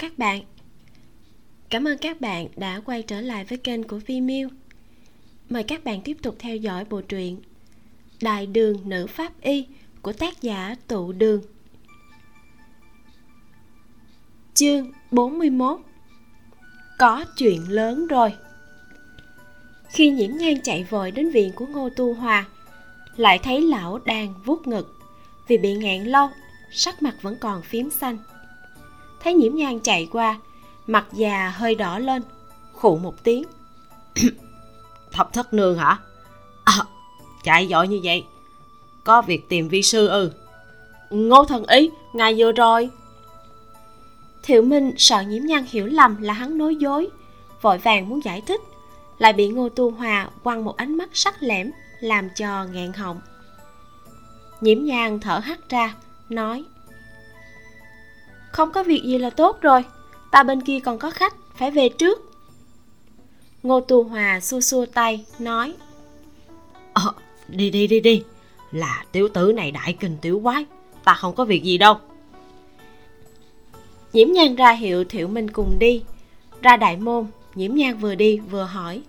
các bạn. Cảm ơn các bạn đã quay trở lại với kênh của Vimeo Mời các bạn tiếp tục theo dõi bộ truyện Đại đường nữ pháp y của tác giả Tụ Đường. Chương 41 Có chuyện lớn rồi. Khi nhiễm nhan chạy vội đến viện của Ngô Tu Hòa, Lại thấy lão đang vuốt ngực. Vì bị ngạn lâu Sắc mặt vẫn còn phím xanh thấy nhiễm nhan chạy qua mặt già hơi đỏ lên khụ một tiếng. Thập thất nương hả? À, chạy giỏi như vậy. Có việc tìm vi sư ư? Ừ. ngô thần ý ngài vừa rồi. Thiệu minh sợ nhiễm nhan hiểu lầm là hắn nói dối vội vàng muốn giải thích lại bị ngô tu hòa quăng một ánh mắt sắc lẻm làm cho nghẹn họng. Nhiễm nhan thở hắt ra nói không có việc gì là tốt rồi. Ta bên kia còn có khách phải về trước. Ngô tu hòa xua xua tay nói. Ờ đi đi đi đi. Là tiểu tử này đại kinh tiểu quái. Ta không có việc gì đâu. Nhiễm nhan ra hiệu thiệu minh cùng đi. Ra đại môn nhiễm nhan vừa đi vừa hỏi.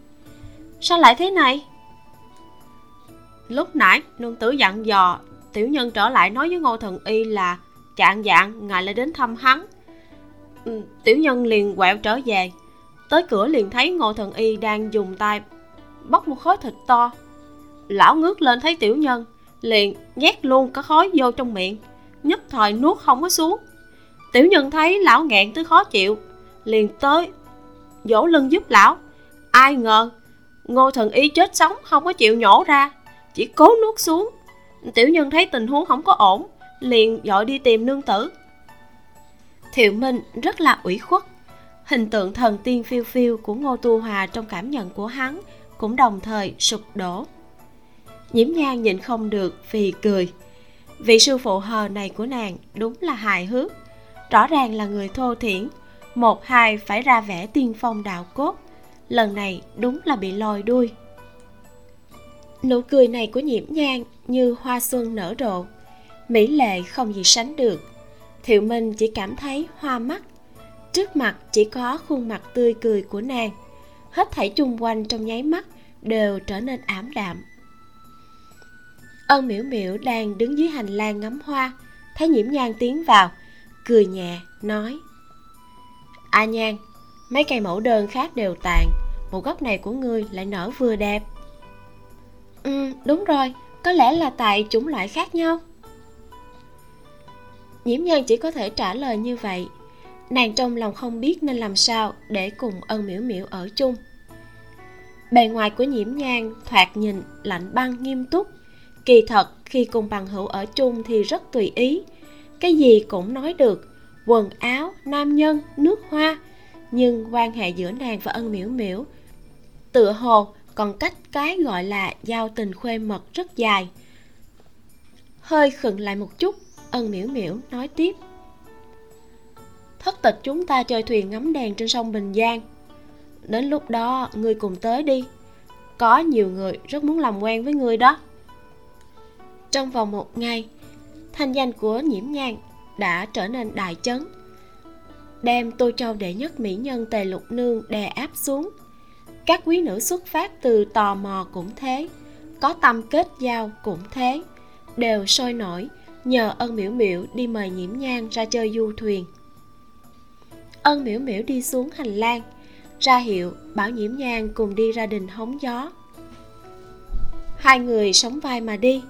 Sao lại thế này? Lúc nãy nương tử dặn dò tiểu nhân trở lại nói với ngô thần y là chạng dạng ngài lại đến thăm hắn. Ừ, tiểu nhân liền quẹo trở về. Tới cửa liền thấy ngô thần y đang dùng tay bóc một khối thịt to. Lão ngước lên thấy tiểu nhân liền nhét luôn cả khói vô trong miệng. Nhất thời nuốt không có xuống. Tiểu nhân thấy lão nghẹn tới khó chịu liền tới dỗ lưng giúp lão. Ai ngờ ngô thần y chết sống không có chịu nhổ ra chỉ cố nuốt xuống. Tiểu nhân thấy tình huống không có ổn liền dội đi tìm nương tử. Thiệu minh rất là ủy khuất, hình tượng thần tiên phiêu phiêu của ngô tu hòa trong cảm nhận của hắn cũng đồng thời sụp đổ. Nhiễm nhan nhịn không được vì cười. Vị sư phụ hờ này của nàng đúng là hài hước, rõ ràng là người thô thiển, một hai phải ra vẻ tiên phong đạo cốt, lần này đúng là bị lòi đuôi. Nụ cười này của nhiễm nhan như hoa xuân nở rộ mỹ lệ không gì sánh được. Thiệu minh chỉ cảm thấy hoa mắt. Trước mặt chỉ có khuôn mặt tươi cười của nàng. Hết thảy chung quanh trong nháy mắt đều trở nên ảm đạm. Ân miễu miễu đang đứng dưới hành lang ngắm hoa, thấy nhiễm nhan tiến vào, cười nhẹ, nói, a nhan, mấy cây mẫu đơn khác đều tàn, một góc này của ngươi lại nở vừa đẹp. Ừ đúng rồi, có lẽ là tại chủng loại khác nhau nhiễm nhan chỉ có thể trả lời như vậy. Nàng trong lòng không biết nên làm sao để cùng ân miễu miễu ở chung. Bề ngoài của nhiễm nhan, thoạt nhìn lạnh băng nghiêm túc. Kỳ thật, khi cùng bằng hữu ở chung thì rất tùy ý. Cái gì cũng nói được, quần áo, nam nhân, nước hoa. Nhưng quan hệ giữa nàng và ân miễu miễu tựa hồ còn cách cái gọi là giao tình khuê mật rất dài. Hơi khựng lại một chút ân miễu miễu nói tiếp. Thất tịch chúng ta chơi thuyền ngắm đèn trên sông bình giang. Đến lúc đó, ngươi cùng tới đi. Có nhiều người rất muốn làm quen với ngươi đó. Trong vòng một ngày, thanh danh của nhiễm nhang đã trở nên đại chấn, đem tô châu đệ nhất mỹ nhân tề lục nương đè áp xuống. Các quý nữ xuất phát từ tò mò cũng thế, có tâm kết giao cũng thế, đều sôi nổi nhờ ân miễu miễu đi mời nhiễm nhang ra chơi du thuyền. Ân miễu miễu đi xuống hành lang, ra hiệu bảo nhiễm nhang cùng đi ra đình hóng gió. Hai người sống vai mà đi.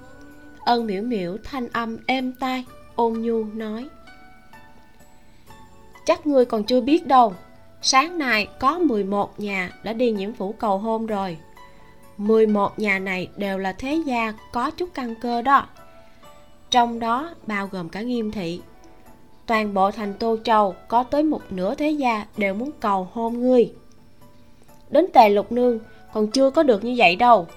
Ân miễu miễu thanh âm êm tai, ôn nhu nói. Chắc ngươi còn chưa biết đâu, sáng nay có 11 nhà đã đi nhiễm phủ cầu hôn rồi. 11 nhà này đều là thế gia có chút căn cơ đó trong đó bao gồm cả nghiêm thị. Toàn bộ thành tô châu có tới một nửa thế gia đều muốn cầu hôn ngươi. Đến tề lục nương còn chưa có được như vậy đâu.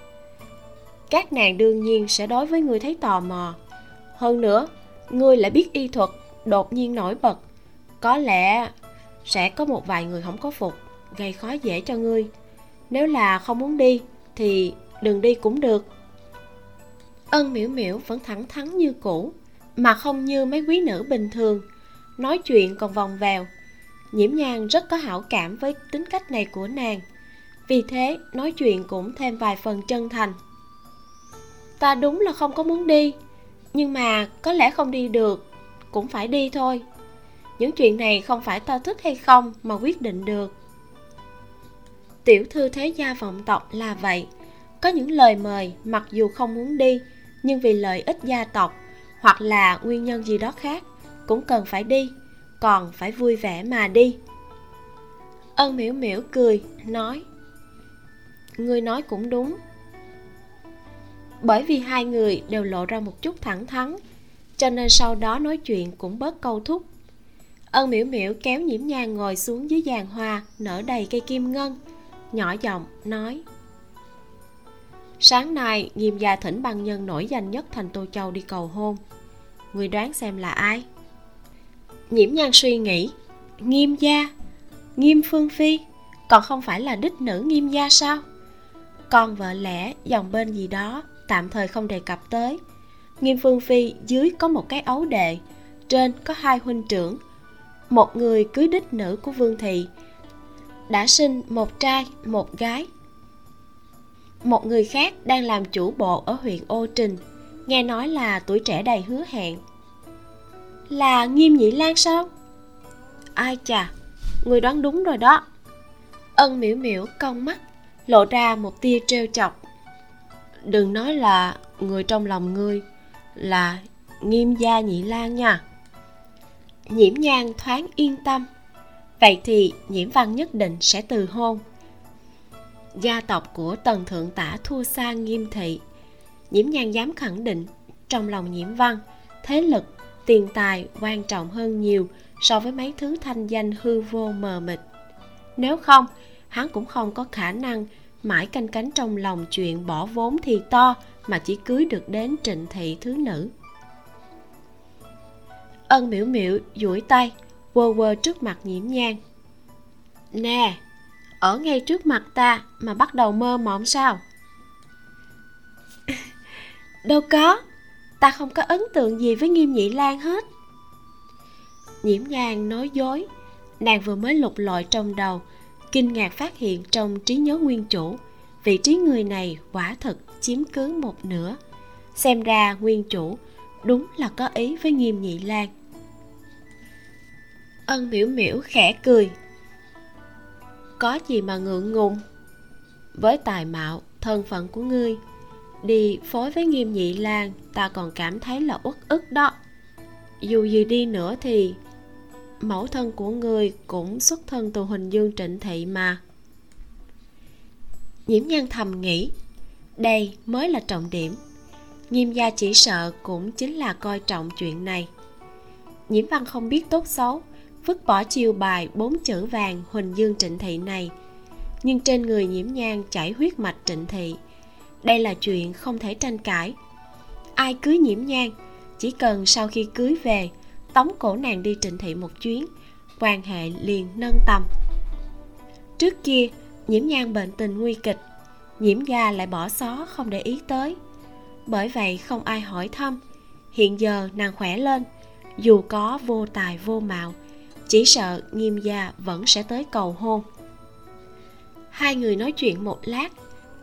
Các nàng đương nhiên sẽ đối với ngươi thấy tò mò. Hơn nữa, ngươi lại biết y thuật đột nhiên nổi bật. Có lẽ sẽ có một vài người không có phục, gây khó dễ cho ngươi. Nếu là không muốn đi thì đừng đi cũng được ân miễu miễu vẫn thẳng thắn như cũ, mà không như mấy quý nữ bình thường. Nói chuyện còn vòng vèo. Nhiễm nhan rất có hảo cảm với tính cách này của nàng. Vì thế, nói chuyện cũng thêm vài phần chân thành. Ta đúng là không có muốn đi, nhưng mà có lẽ không đi được, cũng phải đi thôi. Những chuyện này không phải ta thích hay không mà quyết định được. Tiểu thư thế gia vọng tộc là vậy. Có những lời mời, mặc dù không muốn đi nhưng vì lợi ích gia tộc hoặc là nguyên nhân gì đó khác, cũng cần phải đi, còn phải vui vẻ mà đi. Ân miễu miễu cười, nói, ngươi nói cũng đúng. Bởi vì hai người đều lộ ra một chút thẳng thắn, cho nên sau đó nói chuyện cũng bớt câu thúc. Ân miễu miễu kéo nhiễm nhang ngồi xuống dưới giàn hoa, nở đầy cây kim ngân, nhỏ giọng nói sáng nay, nghiêm gia thỉnh băng nhân nổi danh nhất thành tô châu đi cầu hôn. Người đoán xem là ai? Nhiễm nhan suy nghĩ. Nghiêm gia, nghiêm phương phi, còn không phải là đích nữ nghiêm gia sao? Con vợ lẽ, dòng bên gì đó, tạm thời không đề cập tới. Nghiêm phương phi, dưới có một cái ấu đệ trên có hai huynh trưởng. Một người cưới đích nữ của vương thị. Đã sinh một trai, một gái một người khác đang làm chủ bộ ở huyện ô trình. Nghe nói là tuổi trẻ đầy hứa hẹn. Là nghiêm nhị lan sao? Ai chà, người đoán đúng rồi đó. Ân miễu miễu cong mắt, lộ ra một tia trêu chọc. Đừng nói là người trong lòng ngươi là nghiêm gia nhị lan nha. Nhiễm nhan thoáng yên tâm. Vậy thì nhiễm văn nhất định sẽ từ hôn gia tộc của tần thượng tả thua xa nghiêm thị. Nhiễm nhan dám khẳng định, trong lòng nhiễm văn, thế lực, tiền tài quan trọng hơn nhiều so với mấy thứ thanh danh hư vô mờ mịt. Nếu không, hắn cũng không có khả năng mãi canh cánh trong lòng chuyện bỏ vốn thì to mà chỉ cưới được đến trịnh thị thứ nữ. Ân miễu miễu duỗi tay, quơ quơ trước mặt nhiễm nhang nè ở ngay trước mặt ta mà bắt đầu mơ mộng sao? Đâu có, ta không có ấn tượng gì với nghiêm nhị lan hết. Nhiễm nhang nói dối, nàng vừa mới lục lọi trong đầu, kinh ngạc phát hiện trong trí nhớ nguyên chủ, vị trí người này quả thật chiếm cứ một nửa. Xem ra nguyên chủ đúng là có ý với nghiêm nhị lan. Ân miễu miễu khẽ cười có gì mà ngượng ngùng. Với tài mạo, thân phận của ngươi, đi phối với nghiêm nhị lan ta còn cảm thấy là uất ức đó. Dù gì đi nữa thì mẫu thân của ngươi cũng xuất thân từ huỳnh dương trịnh thị mà. Nhiễm nhan thầm nghĩ, đây mới là trọng điểm. Nghiêm gia chỉ sợ cũng chính là coi trọng chuyện này. Nhiễm văn không biết tốt xấu vứt bỏ chiêu bài bốn chữ vàng huỳnh dương trịnh thị này. Nhưng trên người nhiễm nhan chảy huyết mạch trịnh thị. Đây là chuyện không thể tranh cãi. Ai cưới nhiễm nhan? Chỉ cần sau khi cưới về, tống cổ nàng đi trịnh thị một chuyến, quan hệ liền nâng tầm. Trước kia, nhiễm nhan bệnh tình nguy kịch. Nhiễm gia lại bỏ xó không để ý tới. Bởi vậy không ai hỏi thăm. Hiện giờ nàng khỏe lên, dù có vô tài vô mạo chỉ sợ nghiêm gia vẫn sẽ tới cầu hôn. Hai người nói chuyện một lát,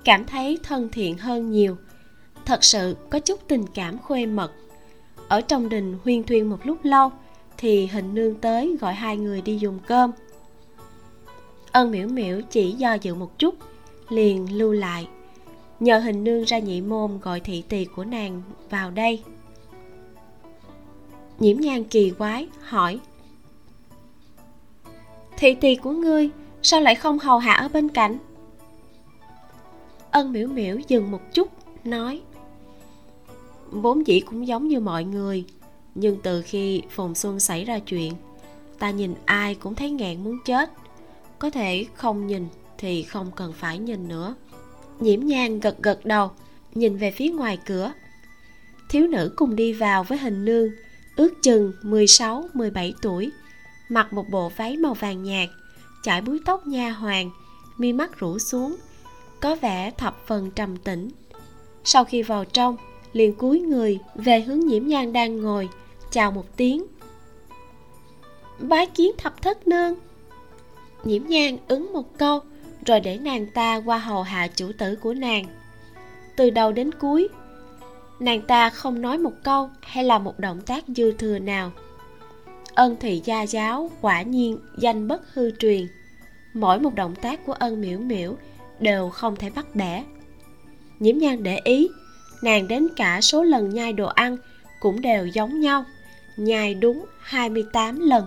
cảm thấy thân thiện hơn nhiều. Thật sự có chút tình cảm khuê mật. Ở trong đình huyên thuyên một lúc lâu, thì hình nương tới gọi hai người đi dùng cơm. Ân miễu miễu chỉ do dự một chút, liền lưu lại. Nhờ hình nương ra nhị môn gọi thị tỳ của nàng vào đây. Nhiễm nhan kỳ quái hỏi thị tỳ của ngươi, sao lại không hầu hạ ở bên cạnh? Ân miễu miễu dừng một chút, nói, vốn dĩ cũng giống như mọi người, nhưng từ khi phùng xuân xảy ra chuyện, ta nhìn ai cũng thấy nghẹn muốn chết. Có thể không nhìn thì không cần phải nhìn nữa. Nhiễm nhang gật gật đầu, nhìn về phía ngoài cửa. Thiếu nữ cùng đi vào với hình nương, ước chừng 16-17 tuổi mặc một bộ váy màu vàng nhạt chải búi tóc nha hoàng, mi mắt rũ xuống, có vẻ thập phần trầm tĩnh. Sau khi vào trong, liền cúi người về hướng nhiễm nhan đang ngồi, chào một tiếng. Bái kiến thập thất nương. Nhiễm nhan ứng một câu, rồi để nàng ta qua hầu hạ chủ tử của nàng. Từ đầu đến cuối, nàng ta không nói một câu hay là một động tác dư thừa nào ân thị gia giáo quả nhiên danh bất hư truyền. Mỗi một động tác của ân miễu miễu đều không thể bắt bẻ. Nhiễm nhan để ý, nàng đến cả số lần nhai đồ ăn cũng đều giống nhau, nhai đúng 28 lần.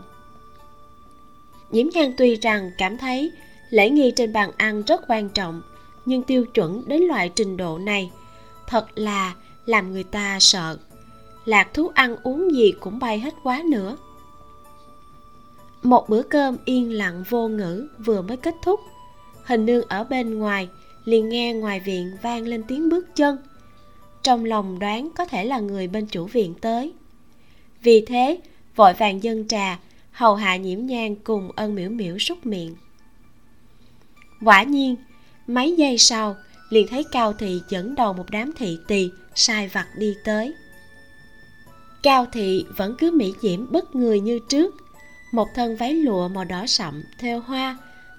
Nhiễm nhan tuy rằng cảm thấy lễ nghi trên bàn ăn rất quan trọng, nhưng tiêu chuẩn đến loại trình độ này thật là làm người ta sợ. Lạc thú ăn uống gì cũng bay hết quá nữa một bữa cơm yên lặng vô ngữ vừa mới kết thúc. Hình nương ở bên ngoài, liền nghe ngoài viện vang lên tiếng bước chân. Trong lòng đoán có thể là người bên chủ viện tới. Vì thế, vội vàng dân trà, hầu hạ nhiễm nhang cùng ân miễu miễu súc miệng. Quả nhiên, mấy giây sau, liền thấy cao thị dẫn đầu một đám thị tỳ sai vặt đi tới. Cao thị vẫn cứ mỹ diễm bất người như trước một thân váy lụa màu đỏ sậm theo hoa,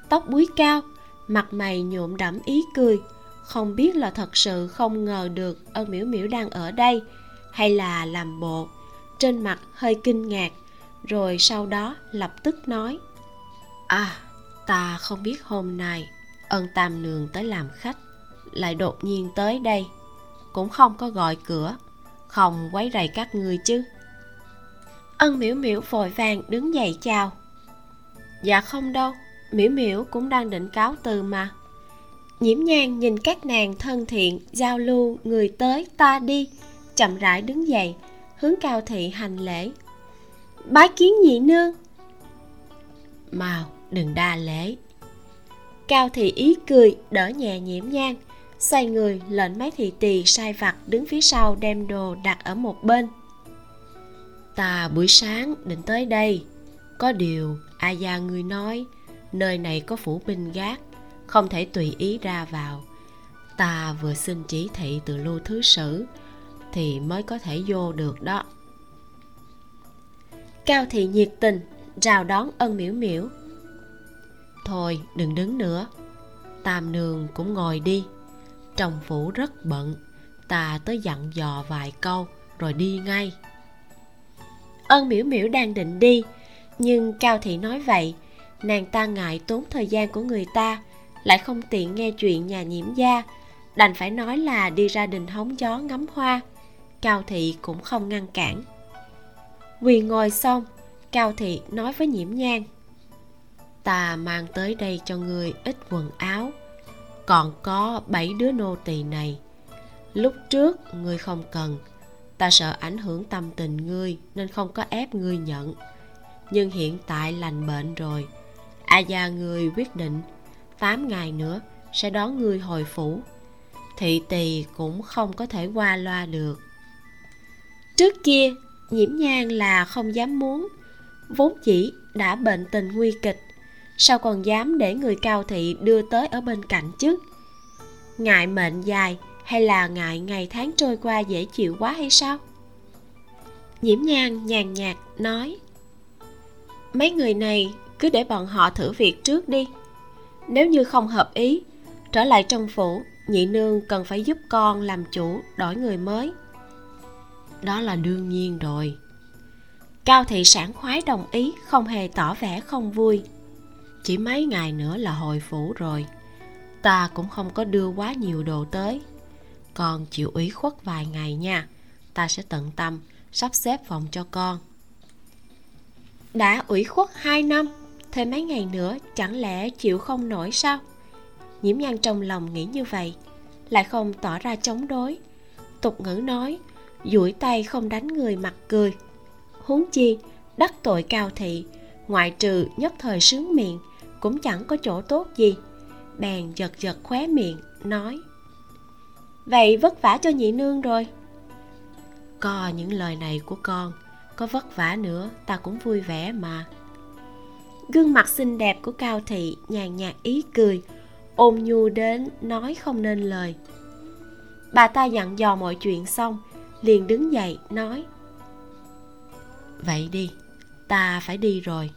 tóc búi cao, mặt mày nhuộm đẫm ý cười. Không biết là thật sự không ngờ được ân miễu miễu đang ở đây, hay là làm bộ. Trên mặt hơi kinh ngạc, rồi sau đó lập tức nói à ta không biết hôm nay ân tam nương tới làm khách, lại đột nhiên tới đây, cũng không có gọi cửa, không quấy rầy các ngươi chứ ân miễu miễu vội vàng đứng dậy chào. Dạ không đâu miễu miễu cũng đang định cáo từ mà. Nhiễm nhang nhìn các nàng thân thiện, giao lưu, người tới, ta đi, chậm rãi đứng dậy, hướng cao thị hành lễ. Bái kiến nhị nương. Mau, đừng đa lễ. Cao thị ý cười, đỡ nhẹ nhiễm nhang, xoay người, lệnh mấy thị tỳ sai vặt đứng phía sau đem đồ đặt ở một bên ta buổi sáng định tới đây. Có điều a gia ngươi nói, nơi này có phủ binh gác, không thể tùy ý ra vào. Ta vừa xin chỉ thị từ lưu thứ sử, thì mới có thể vô được đó. Cao thị nhiệt tình, rào đón ân miễu miễu thôi, đừng đứng nữa. Tam nương cũng ngồi đi. Trong phủ rất bận, ta tới dặn dò vài câu, rồi đi ngay ân miễu miễu đang định đi. Nhưng cao thị nói vậy, nàng ta ngại tốn thời gian của người ta, lại không tiện nghe chuyện nhà nhiễm gia. Đành phải nói là đi ra đình hóng gió ngắm hoa. Cao thị cũng không ngăn cản. Quỳ ngồi xong, cao thị nói với nhiễm Nhan: ta mang tới đây cho ngươi ít quần áo. Còn có bảy đứa nô tỳ này. Lúc trước ngươi không cần ta sợ ảnh hưởng tâm tình ngươi, nên không có ép ngươi nhận. Nhưng hiện tại lành bệnh rồi. A gia ngươi quyết định 8 ngày nữa sẽ đón ngươi hồi phủ. Thị tỳ cũng không có thể qua loa được. Trước kia, nhiễm nhang là không dám muốn. Vốn chỉ đã bệnh tình nguy kịch, sao còn dám để người cao thị đưa tới ở bên cạnh chứ? Ngại mệnh dài hay là ngại ngày tháng trôi qua dễ chịu quá hay sao? Nhiễm Nhan nhàn nhạt nói, mấy người này cứ để bọn họ thử việc trước đi. Nếu như không hợp ý, trở lại trong phủ, nhị nương cần phải giúp con làm chủ đổi người mới. Đó là đương nhiên rồi. Cao thị sảng khoái đồng ý, không hề tỏ vẻ không vui. Chỉ mấy ngày nữa là hồi phủ rồi, ta cũng không có đưa quá nhiều đồ tới con chịu ủy khuất vài ngày nha. Ta sẽ tận tâm, sắp xếp phòng cho con. Đã ủy khuất hai năm thêm mấy ngày nữa chẳng lẽ chịu không nổi sao? Nhiễm nhan trong lòng nghĩ như vậy, lại không tỏ ra chống đối. Tục ngữ nói, duỗi tay không đánh người mặt cười. Huống chi, đắc tội cao thị, ngoại trừ nhất thời sướng miệng, cũng chẳng có chỗ tốt gì. Bèn giật giật khóe miệng, nói vậy vất vả cho nhị nương rồi. Co những lời này của con có vất vả nữa ta cũng vui vẻ mà. Gương mặt xinh đẹp của cao thị nhàn nhạt ý cười ôm nhu đến nói không nên lời. Bà ta dặn dò mọi chuyện xong liền đứng dậy nói vậy đi ta phải đi rồi.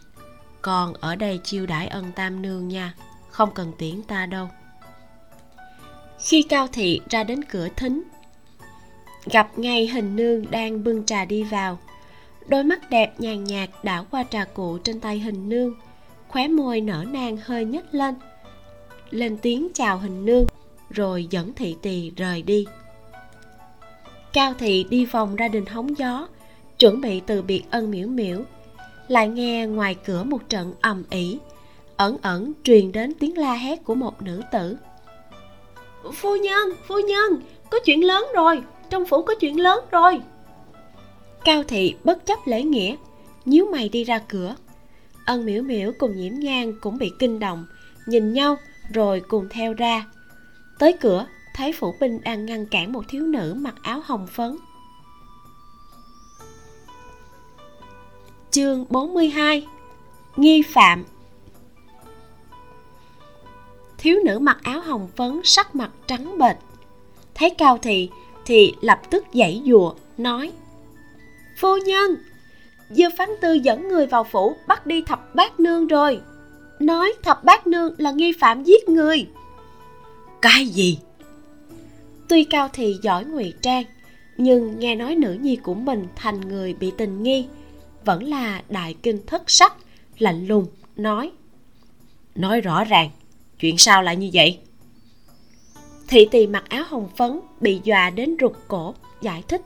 Con ở đây chiêu đãi ân tam nương nha không cần tiễn ta đâu khi cao thị ra đến cửa thính, gặp ngay hình nương đang bưng trà đi vào. Đôi mắt đẹp nhàn nhạt đảo qua trà cụ trên tay hình nương, khóe môi nở nang hơi nhếch lên. Lên tiếng chào hình nương, rồi dẫn thị tỳ rời đi. Cao thị đi vòng ra đình hóng gió, chuẩn bị từ biệt ân miễu miễu lại nghe ngoài cửa một trận ầm ĩ, ẩn ẩn truyền đến tiếng la hét của một nữ tử phu nhân phu nhân, có chuyện lớn rồi, trong phủ có chuyện lớn rồi. Cao thị bất chấp lễ nghĩa, nhíu mày đi ra cửa. Ân miễu miễu cùng nhiễm nhang cũng bị kinh động, nhìn nhau rồi cùng theo ra. Tới cửa, thấy phủ binh đang ngăn cản một thiếu nữ mặc áo hồng phấn. Chương 42 Nghi phạm. Thiếu nữ mặc áo hồng phấn, sắc mặt trắng bệch. Thấy Cao Thị, thì lập tức dãy dùa nói, Phu nhân Dư phán tư dẫn người vào phủ bắt đi thập bát nương rồi. Nói thập bát nương là nghi phạm giết người. Cái gì? Tuy Cao Thị giỏi ngụy trang, Nhưng nghe nói nữ nhi của mình thành người bị tình nghi, vẫn là đại kinh thất sắc, lạnh lùng, nói nói rõ ràng chuyện sao lại như vậy? Thị tỳ mặc áo hồng phấn bị dọa đến rụt cổ, giải thích.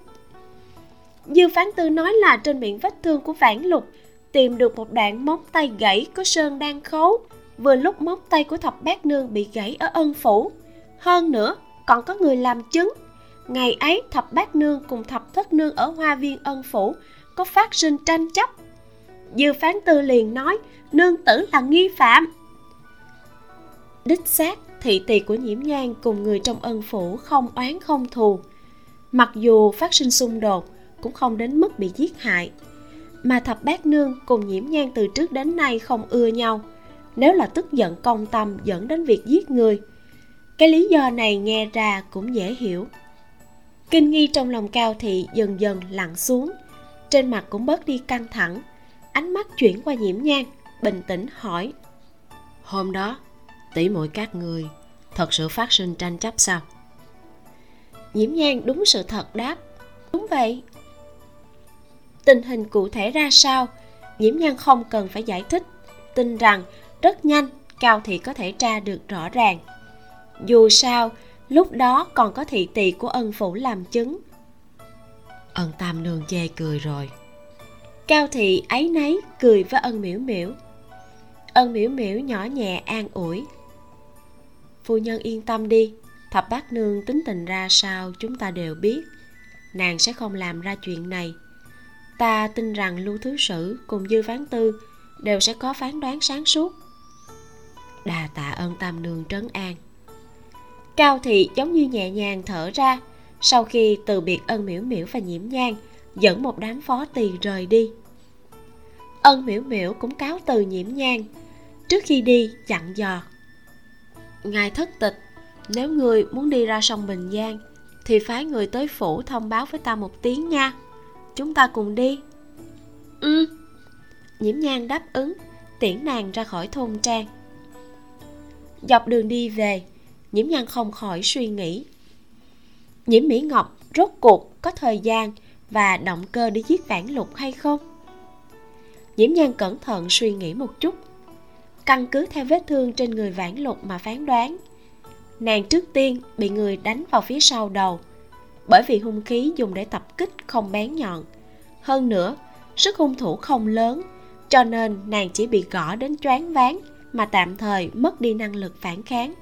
Dư phán tư nói là trên miệng vết thương của vãn lục, tìm được một đoạn móng tay gãy có sơn đang khấu, vừa lúc móng tay của thập bát nương bị gãy ở ân phủ. Hơn nữa, còn có người làm chứng. Ngày ấy, thập bát nương cùng thập thất nương ở hoa viên ân phủ có phát sinh tranh chấp. Dư phán tư liền nói, nương tử là nghi phạm đích xác thị tỳ của nhiễm nhan cùng người trong ân phủ không oán không thù. Mặc dù phát sinh xung đột, cũng không đến mức bị giết hại. Mà thập bát nương cùng nhiễm nhan từ trước đến nay không ưa nhau. Nếu là tức giận công tâm dẫn đến việc giết người, cái lý do này nghe ra cũng dễ hiểu. Kinh nghi trong lòng cao thị dần dần lặng xuống, trên mặt cũng bớt đi căng thẳng. Ánh mắt chuyển qua nhiễm nhan, bình tĩnh hỏi, hôm đó tỷ muội các người. Thật sự phát sinh tranh chấp sao? Nhiễm nhang đúng sự thật đáp. Đúng vậy. Tình hình cụ thể ra sao? Nhiễm nhang không cần phải giải thích. Tin rằng rất nhanh cao thị có thể tra được rõ ràng. Dù sao lúc đó còn có thị tỳ của ân phủ làm chứng. Ân tam nương chê cười rồi. Cao thị ấy nấy cười với ân miễu miễu ân miễu miễu nhỏ nhẹ an ủi phu nhân yên tâm đi, thập bát nương tính tình ra sao chúng ta đều biết. Nàng sẽ không làm ra chuyện này. Ta tin rằng lưu thứ sử cùng dư phán tư đều sẽ có phán đoán sáng suốt. Đà tạ ơn tam nương trấn an. Cao thị giống như nhẹ nhàng thở ra sau khi từ biệt ân miễu miễu và nhiễm nhang, dẫn một đám phó tỳ rời đi. Ân miễu miễu cũng cáo từ nhiễm nhang, trước khi đi dặn dò ngài thất tịch nếu người muốn đi ra sông bình giang thì phái người tới phủ thông báo với ta một tiếng nha. Chúng ta cùng đi. Ừ. Nhiễm nhang đáp ứng tiễn nàng ra khỏi thôn trang. Dọc đường đi về nhiễm nhang không khỏi suy nghĩ. Nhiễm mỹ ngọc rốt cuộc có thời gian và động cơ để giết vãn lục hay không? Nhiễm nhan cẩn thận suy nghĩ một chút căn cứ theo vết thương trên người vãn lục mà phán đoán. Nàng trước tiên bị người đánh vào phía sau đầu, bởi vì hung khí dùng để tập kích không bén nhọn. Hơn nữa, sức hung thủ không lớn, cho nên nàng chỉ bị gõ đến choáng váng mà tạm thời mất đi năng lực phản kháng.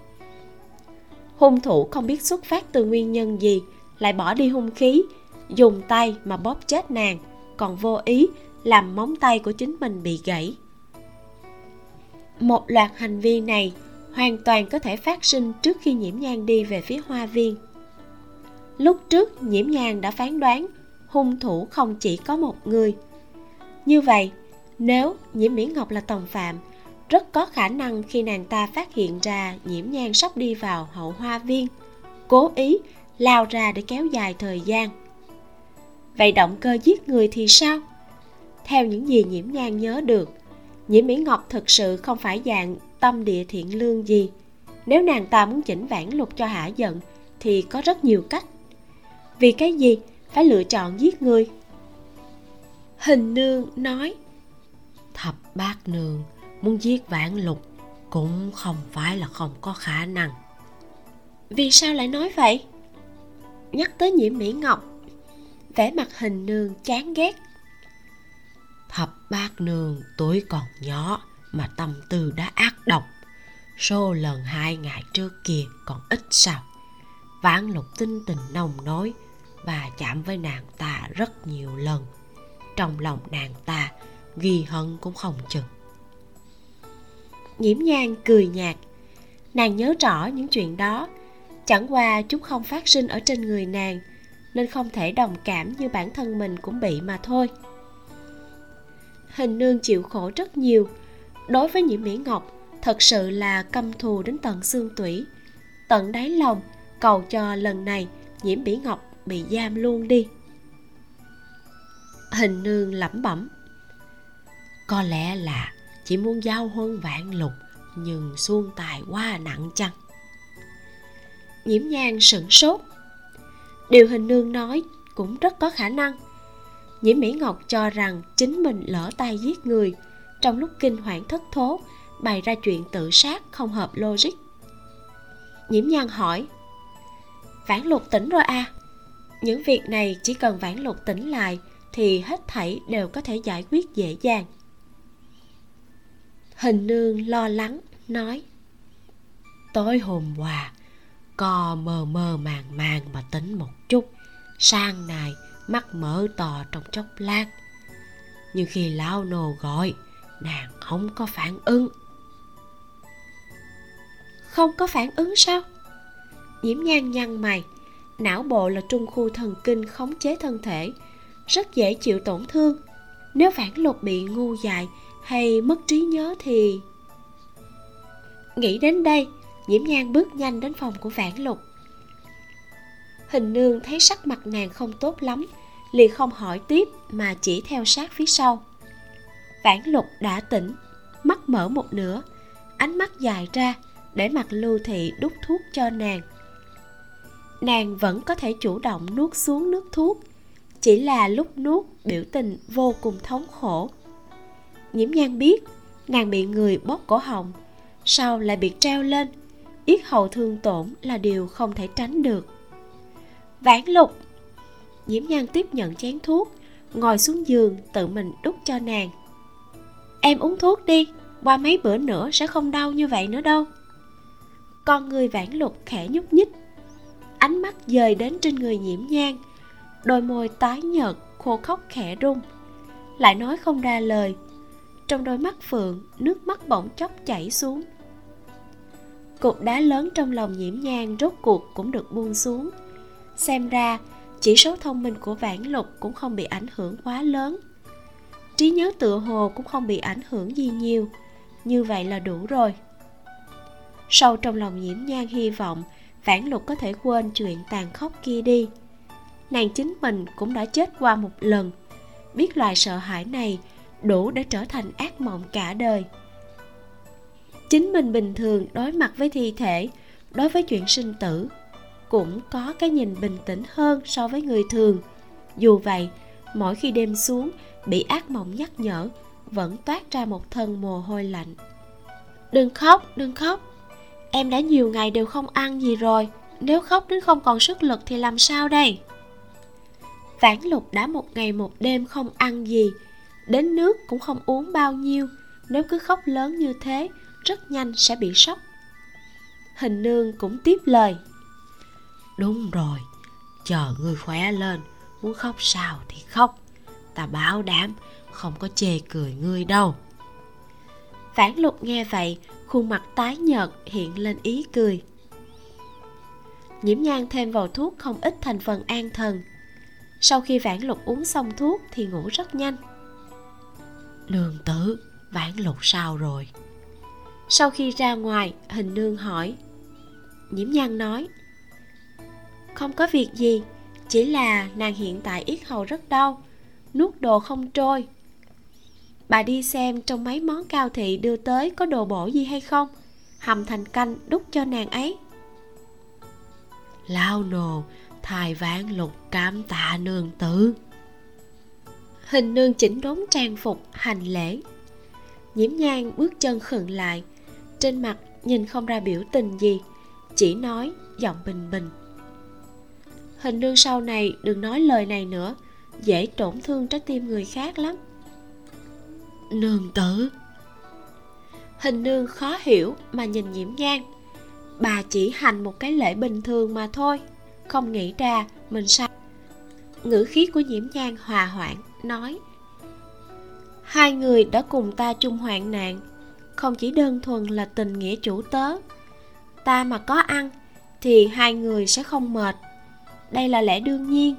Hung thủ không biết xuất phát từ nguyên nhân gì, lại bỏ đi hung khí, dùng tay mà bóp chết nàng, còn vô ý làm móng tay của chính mình bị gãy một loạt hành vi này hoàn toàn có thể phát sinh trước khi nhiễm nhang đi về phía hoa viên. Lúc trước, nhiễm nhang đã phán đoán hung thủ không chỉ có một người. Như vậy, nếu nhiễm mỹ ngọc là tòng phạm, rất có khả năng khi nàng ta phát hiện ra nhiễm nhang sắp đi vào hậu hoa viên, cố ý lao ra để kéo dài thời gian. Vậy động cơ giết người thì sao? Theo những gì nhiễm nhang nhớ được nhiễm mỹ ngọc thực sự không phải dạng tâm địa thiện lương gì. Nếu nàng ta muốn chỉnh vãn lục cho hả giận thì có rất nhiều cách. Vì cái gì? Phải lựa chọn giết người. Hình nương nói thập bát nương muốn giết vãn lục cũng không phải là không có khả năng. Vì sao lại nói vậy? Nhắc tới nhiễm mỹ ngọc vẻ mặt hình nương chán ghét thập bát nương tuổi còn nhỏ mà tâm tư đã ác độc. Số lần hai ngày trước kia còn ít sao. Vãn lục tinh tình nồng nói và chạm với nàng ta rất nhiều lần. Trong lòng nàng ta, ghi hận cũng không chừng. Nhiễm nhan cười nhạt. Nàng nhớ rõ những chuyện đó. Chẳng qua chúng không phát sinh ở trên người nàng, nên không thể đồng cảm như bản thân mình cũng bị mà thôi hình nương chịu khổ rất nhiều. Đối với nhiễm mỹ ngọc, thật sự là căm thù đến tận xương tủy. Tận đáy lòng, cầu cho lần này nhiễm mỹ ngọc bị giam luôn đi. Hình nương lẩm bẩm, có lẽ là chỉ muốn giao hôn vạn lục, nhưng xuông tài quá nặng chăng? Nhiễm nhan sửng sốt. Điều hình nương nói cũng rất có khả năng nhiễm mỹ ngọc cho rằng chính mình lỡ tay giết người. Trong lúc kinh hoảng thất thố, bày ra chuyện tự sát không hợp logic. Nhiễm nhan hỏi, vãn lục tỉnh rồi à? Những việc này chỉ cần vãn lục tỉnh lại thì hết thảy đều có thể giải quyết dễ dàng. Hình nương lo lắng nói, tối hôm qua, co mờ mờ màng màng mà tính một chút. Sang này mắt mở to trong chốc lát. Nhưng khi lão nô gọi, nàng không có phản ứng. Không có phản ứng sao? Nhiễm nhan nhăn mày, não bộ là trung khu thần kinh khống chế thân thể, rất dễ chịu tổn thương. Nếu phản lục bị ngu dại hay mất trí nhớ thì nghĩ đến đây nhiễm nhan bước nhanh đến phòng của phản lục hình nương thấy sắc mặt nàng không tốt lắm liền không hỏi tiếp mà chỉ theo sát phía sau. Vãn lục đã tỉnh, mắt mở một nửa, ánh mắt dài ra để mặt lưu thị đút thuốc cho nàng. Nàng vẫn có thể chủ động nuốt xuống nước thuốc, chỉ là lúc nuốt biểu tình vô cùng thống khổ. Nhiễm nhan biết nàng bị người bóp cổ họng, sau lại bị treo lên yết hầu thương tổn là điều không thể tránh được. Vãn lục diễm nhan tiếp nhận chén thuốc, ngồi xuống giường tự mình đút cho nàng. Em uống thuốc đi, qua mấy bữa nữa sẽ không đau như vậy nữa đâu. Con người vãn lục khẽ nhúc nhích. Ánh mắt dời đến trên người nhiễm nhang đôi môi tái nhợt, khô khóc khẽ run lại nói không ra lời. Trong đôi mắt phượng, nước mắt bỗng chốc chảy xuống. Cục đá lớn trong lòng nhiễm nhang rốt cuộc cũng được buông xuống. Xem ra chỉ số thông minh của vãn lục cũng không bị ảnh hưởng quá lớn. Trí nhớ tựa hồ cũng không bị ảnh hưởng gì nhiều. Như vậy là đủ rồi. Sâu trong lòng nhiễm nhang hy vọng vãn lục có thể quên chuyện tàn khốc kia đi. Nàng chính mình cũng đã chết qua một lần. Biết loài sợ hãi này đủ để trở thành ác mộng cả đời. Chính mình bình thường đối mặt với thi thể, đối với chuyện sinh tử cũng có cái nhìn bình tĩnh hơn so với người thường. Dù vậy, mỗi khi đêm xuống, bị ác mộng nhắc nhở, vẫn toát ra một thân mồ hôi lạnh. Đừng khóc đừng khóc. Em đã nhiều ngày đều không ăn gì rồi. Nếu khóc đến không còn sức lực thì làm sao đây? Vãn lục đã một ngày một đêm không ăn gì, đến nước cũng không uống bao nhiêu. Nếu cứ khóc lớn như thế, rất nhanh sẽ bị sốc. Hình nương cũng tiếp lời đúng rồi, chờ người khỏe lên, muốn khóc sao thì khóc. Ta bảo đảm không có chê cười ngươi đâu. Phản lục nghe vậy, khuôn mặt tái nhợt hiện lên ý cười. Nhiễm nhan thêm vào thuốc không ít thành phần an thần. Sau khi vãn lục uống xong thuốc thì ngủ rất nhanh. Nương tử vãn lục sao rồi? Sau khi ra ngoài, hình nương hỏi. Nhiễm nhan nói không có việc gì chỉ là nàng hiện tại yết hầu rất đau nuốt đồ không trôi. Bà đi xem trong mấy món cao thị đưa tới có đồ bổ gì hay không hầm thành canh đút cho nàng ấy. Lao nồ thai ván lục cám tạ nương tử. Hình nương chỉnh đốn trang phục hành lễ. Nhiễm nhang bước chân khựng lại trên mặt nhìn không ra biểu tình gì chỉ nói giọng bình bình hình nương sau này đừng nói lời này nữa. Dễ tổn thương trái tim người khác lắm. Nương tử. Hình nương khó hiểu mà nhìn nhiễm nhang bà chỉ hành một cái lễ bình thường mà thôi. Không nghĩ ra mình sai ngữ khí của nhiễm nhang hòa hoãn nói hai người đã cùng ta chung hoạn nạn. Không chỉ đơn thuần là tình nghĩa chủ tớ. Ta mà có ăn thì hai người sẽ không mệt đây là lẽ đương nhiên.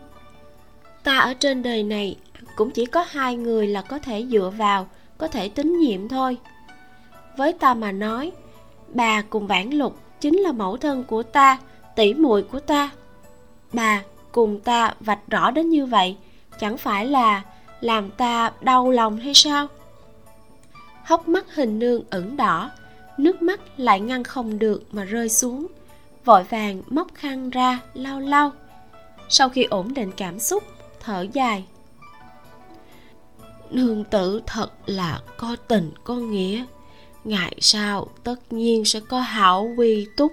Ta ở trên đời này cũng chỉ có hai người là có thể dựa vào, có thể tín nhiệm thôi. Với ta mà nói, bà cùng vãn lục chính là mẫu thân của ta tỷ muội của ta. Bà cùng ta vạch rõ đến như vậy, chẳng phải là làm ta đau lòng hay sao? Hốc mắt hình nương ửng đỏ, nước mắt lại ngăn không được mà rơi xuống, vội vàng móc khăn ra lau lau sau khi ổn định cảm xúc, thở dài. Nương tử thật là có tình, có nghĩa. Ngại sao tất nhiên sẽ có hảo quy túc.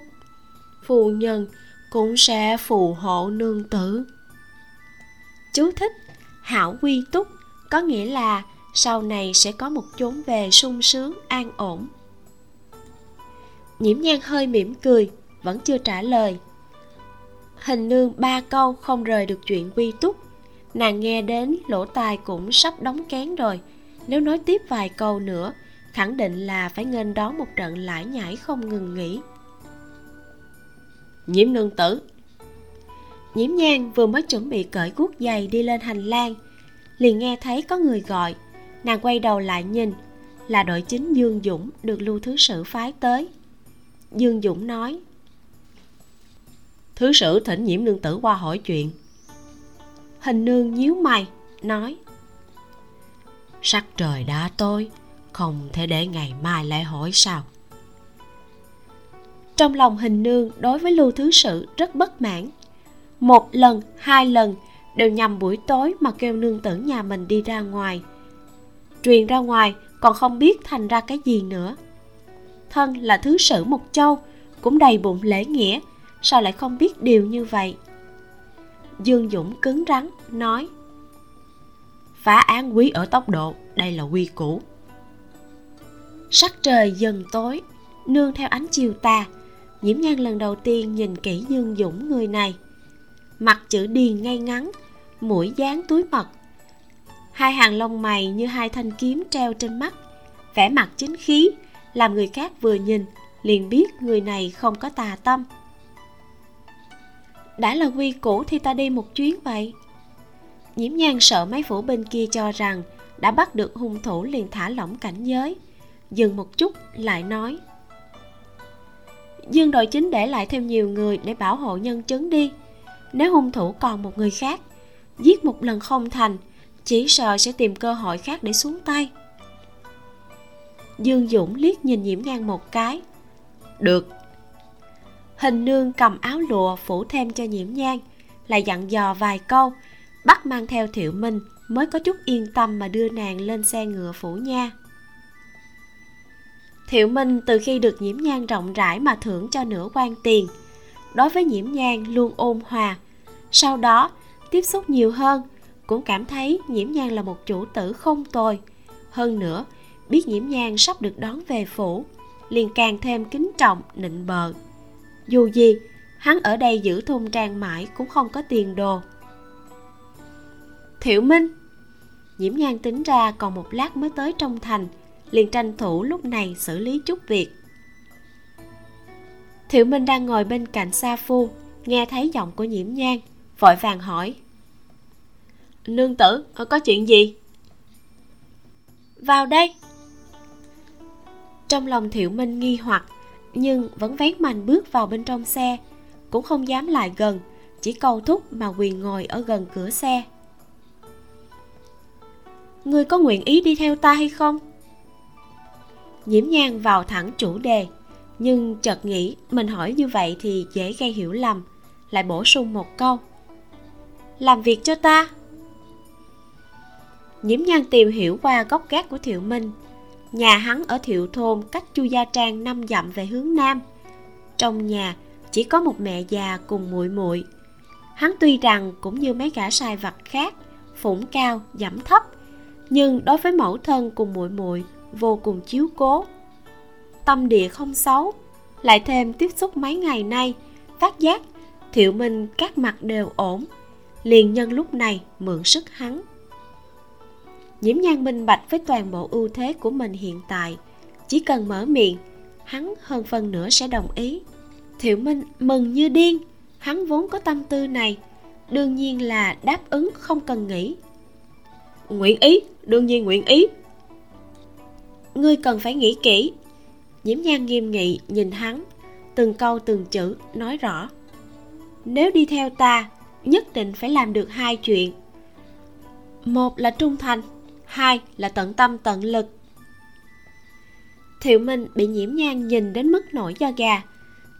Phu nhân cũng sẽ phù hộ nương tử. Chú thích, hảo quy túc có nghĩa là sau này sẽ có một chốn về sung sướng, an ổn. Nhiễm nhan hơi mỉm cười, vẫn chưa trả lời hình nương ba câu không rời được chuyện quy túc. Nàng nghe đến, lỗ tai cũng sắp đóng kén rồi. Nếu nói tiếp vài câu nữa, khẳng định là phải nghênh đón một trận lải nhải không ngừng nghỉ. Nhiễm nương tử. Nhiễm nhang vừa mới chuẩn bị cởi guốc giày đi lên hành lang, liền nghe thấy có người gọi. Nàng quay đầu lại nhìn, là đội chính dương dũng được lưu thứ sử phái tới. Dương dũng nói thứ sử thỉnh nhiễm nương tử qua hỏi chuyện. Hình nương nhíu mày, nói, sắc trời đã tối, không thể để ngày mai lại hỏi sao. Trong lòng hình nương đối với lưu thứ sự rất bất mãn. Một lần, hai lần đều nhằm buổi tối mà kêu nương tử nhà mình đi ra ngoài. Truyền ra ngoài còn không biết thành ra cái gì nữa. Thân là thứ sử một châu, cũng đầy bụng lễ nghĩa sao lại không biết điều như vậy? Dương dũng cứng rắn, nói, phá án quý ở tốc độ, đây là quy củ. Sắc trời dần tối, nương theo ánh chiều tà, nhiễm nhan lần đầu tiên nhìn kỹ dương dũng người này. Mặt chữ điền ngay ngắn, mũi dáng túi mật. Hai hàng lông mày như hai thanh kiếm treo trên mắt, vẻ mặt chính khí, làm người khác vừa nhìn liền biết người này không có tà tâm đã là quy củ thì ta đi một chuyến vậy? Nhiễm nhan sợ mấy phủ bên kia cho rằng đã bắt được hung thủ liền thả lỏng cảnh giới. Dừng một chút, lại nói. Dương đội chính để lại thêm nhiều người để bảo hộ nhân chứng đi. Nếu hung thủ còn một người khác, giết một lần không thành, chỉ sợ sẽ tìm cơ hội khác để xuống tay. Dương dũng liếc nhìn nhiễm ngang một cái. Được hình nương cầm áo lụa phủ thêm cho nhiễm nhang lại dặn dò vài câu. Bắt mang theo thiệu minh mới có chút yên tâm mà đưa nàng lên xe ngựa phủ nha. Thiệu minh từ khi được nhiễm nhang rộng rãi mà thưởng cho nửa quan tiền, đối với nhiễm nhang luôn ôn hòa. Sau đó, tiếp xúc nhiều hơn, cũng cảm thấy nhiễm nhang là một chủ tử không tồi. Hơn nữa, biết nhiễm nhang sắp được đón về phủ, liền càng thêm kính trọng, nịnh bợ dù gì, hắn ở đây giữ thôn trang mãi cũng không có tiền đồ. Thiệu minh, nhiễm nhan tính ra còn một lát mới tới trong thành, liền tranh thủ lúc này xử lý chút việc. Thiệu minh đang ngồi bên cạnh sa phu, nghe thấy giọng của nhiễm nhan, vội vàng hỏi. Nương tử có chuyện gì? Vào đây. Trong lòng thiệu minh nghi hoặc nhưng vẫn vén mạnh bước vào bên trong xe. Cũng không dám lại gần, chỉ cầu thúc mà quỳ ngồi ở gần cửa xe. Ngươi có nguyện ý đi theo ta hay không? Nhiễm nhan vào thẳng chủ đề, nhưng chợt nghĩ mình hỏi như vậy thì dễ gây hiểu lầm, lại bổ sung một câu. Làm việc cho ta. Nhiễm nhan tìm hiểu qua góc gác của thiệu minh nhà hắn ở thiệu thôn cách chu gia trang năm dặm về hướng nam. Trong nhà chỉ có một mẹ già cùng muội muội. Hắn tuy rằng cũng như mấy gã sai vặt khác, phủng cao giảm thấp, nhưng đối với mẫu thân cùng muội muội vô cùng chiếu cố. Tâm địa không xấu, lại thêm tiếp xúc mấy ngày nay, phát giác thiệu minh các mặt đều ổn, liền nhân lúc này mượn sức hắn nhiễm nhan minh bạch với toàn bộ ưu thế của mình hiện tại. Chỉ cần mở miệng, hắn hơn phần nữa sẽ đồng ý. Thiệu minh mừng như điên. Hắn vốn có tâm tư này, đương nhiên là đáp ứng không cần nghĩ. Nguyện ý, đương nhiên nguyện ý. Ngươi cần phải nghĩ kỹ. Nhiễm nhan nghiêm nghị nhìn hắn, từng câu từng chữ nói rõ. Nếu đi theo ta, nhất định phải làm được hai chuyện. Một là trung thành hai là tận tâm, tận lực. Thiệu minh bị nhiễm nhan nhìn đến mức nổi da gà,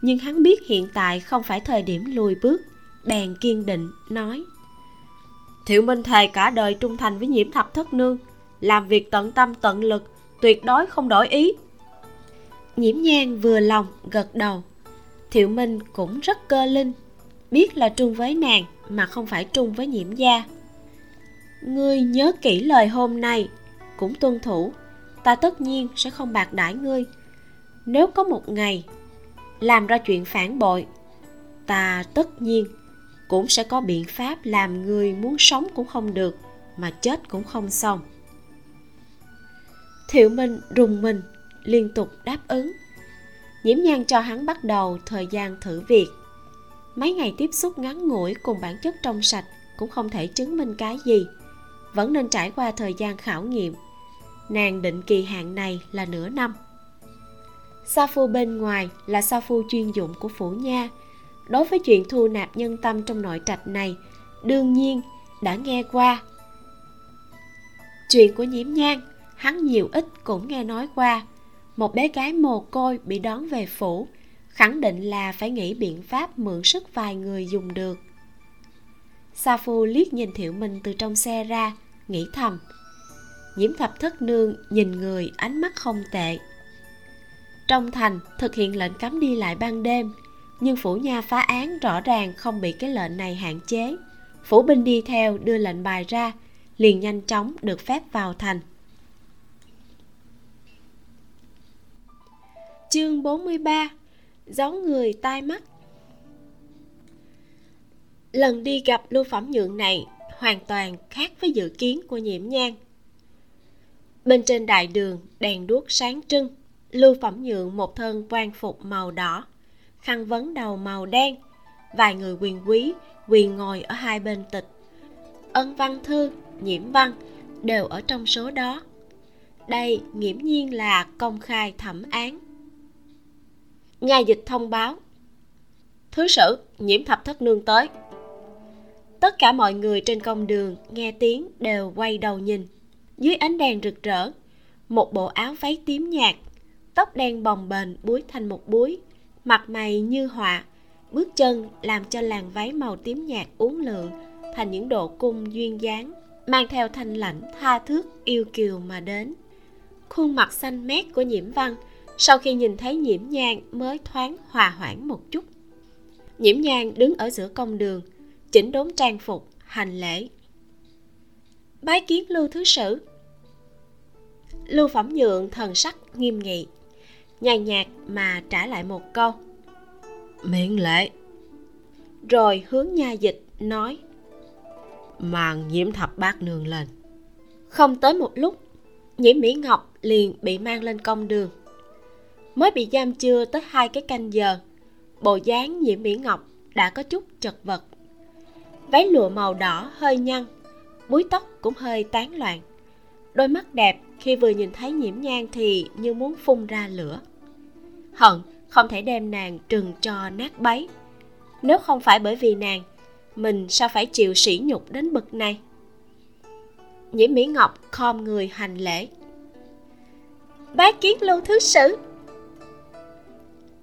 nhưng hắn biết hiện tại không phải thời điểm lùi bước. Bèn kiên định nói, thiệu minh thề cả đời trung thành với nhiễm thập thất nương, làm việc tận tâm, tận lực, tuyệt đối không đổi ý. Nhiễm nhan vừa lòng gật đầu. Thiệu minh cũng rất cơ linh, biết là trung với nàng mà không phải trung với nhiễm gia ngươi nhớ kỹ lời hôm nay. Cũng tuân thủ, ta tất nhiên sẽ không bạc đãi ngươi. Nếu có một ngày làm ra chuyện phản bội, ta tất nhiên cũng sẽ có biện pháp làm người muốn sống cũng không được, mà chết cũng không xong. Thiệu minh rùng mình, liên tục đáp ứng. Nhiễm nhan cho hắn bắt đầu thời gian thử việc. Mấy ngày tiếp xúc ngắn ngủi cùng bản chất trong sạch cũng không thể chứng minh cái gì vẫn nên trải qua thời gian khảo nghiệm. Nàng định kỳ hạn này là nửa năm. Sa phu bên ngoài là sa phu chuyên dụng của phủ nha. Đối với chuyện thu nạp nhân tâm trong nội trạch này, đương nhiên đã nghe qua. Chuyện của nhiễm nhang hắn nhiều ít cũng nghe nói qua. Một bé gái mồ côi bị đón về phủ, khẳng định là phải nghĩ biện pháp mượn sức vài người dùng được sa phu liếc nhìn thiệu minh từ trong xe ra, nghĩ thầm. Nhiễm thập thất nương nhìn người, ánh mắt không tệ. Trong thành, thực hiện lệnh cấm đi lại ban đêm, nhưng phủ nha phá án rõ ràng không bị cái lệnh này hạn chế. Phủ binh đi theo đưa lệnh bài ra, liền nhanh chóng được phép vào thành. Chương 43 giấu người tai mắt. Lần đi gặp lưu phẩm nhượng này hoàn toàn khác với dự kiến của nhiễm nhang bên trên đại đường đèn đuốc sáng trưng, lưu phẩm nhượng một thân quan phục màu đỏ, khăn vấn đầu màu đen, vài người quyền quý quyền ngồi ở hai bên tịch. Ân văn thư, nhiễm văn đều ở trong số đó. Đây nghiễm nhiên là công khai thẩm án. Nhà dịch thông báo. Thứ sử, nhiễm thập thất nương tới tất cả mọi người trên công đường nghe tiếng đều quay đầu nhìn. Dưới ánh đèn rực rỡ, một bộ áo váy tím nhạt, tóc đen bồng bềnh búi thành một búi, mặt mày như họa, bước chân làm cho làn váy màu tím nhạt uốn lượn thành những độ cung duyên dáng, mang theo thanh lãnh tha thước yêu kiều mà đến. Khuôn mặt xanh mét của nhiễm văn sau khi nhìn thấy nhiễm nhang mới thoáng hòa hoãn một chút. Nhiễm nhang đứng ở giữa công đường chỉnh đốn trang phục hành lễ. Bái kiến lưu thứ sử. Lưu phẩm nhượng thần sắc nghiêm nghị nhàn nhạt mà trả lại một câu. Miễn lễ. Rồi hướng nha dịch nói. Màn nhiễm thập bát nương lên. Không tới một lúc nhiễm mỹ ngọc liền bị mang lên công đường. Mới bị giam chưa tới hai cái canh giờ bộ dáng nhiễm mỹ ngọc đã có chút chật vật váy lụa màu đỏ hơi nhăn, búi tóc cũng hơi tán loạn. Đôi mắt đẹp khi vừa nhìn thấy nhiễm nhang thì như muốn phun ra lửa. Hận không thể đem nàng trừng cho nát bấy. Nếu không phải bởi vì nàng, mình sao phải chịu sỉ nhục đến bậc này? Nhiễm mỹ ngọc khom người hành lễ. Bái kiến lưu thứ sử.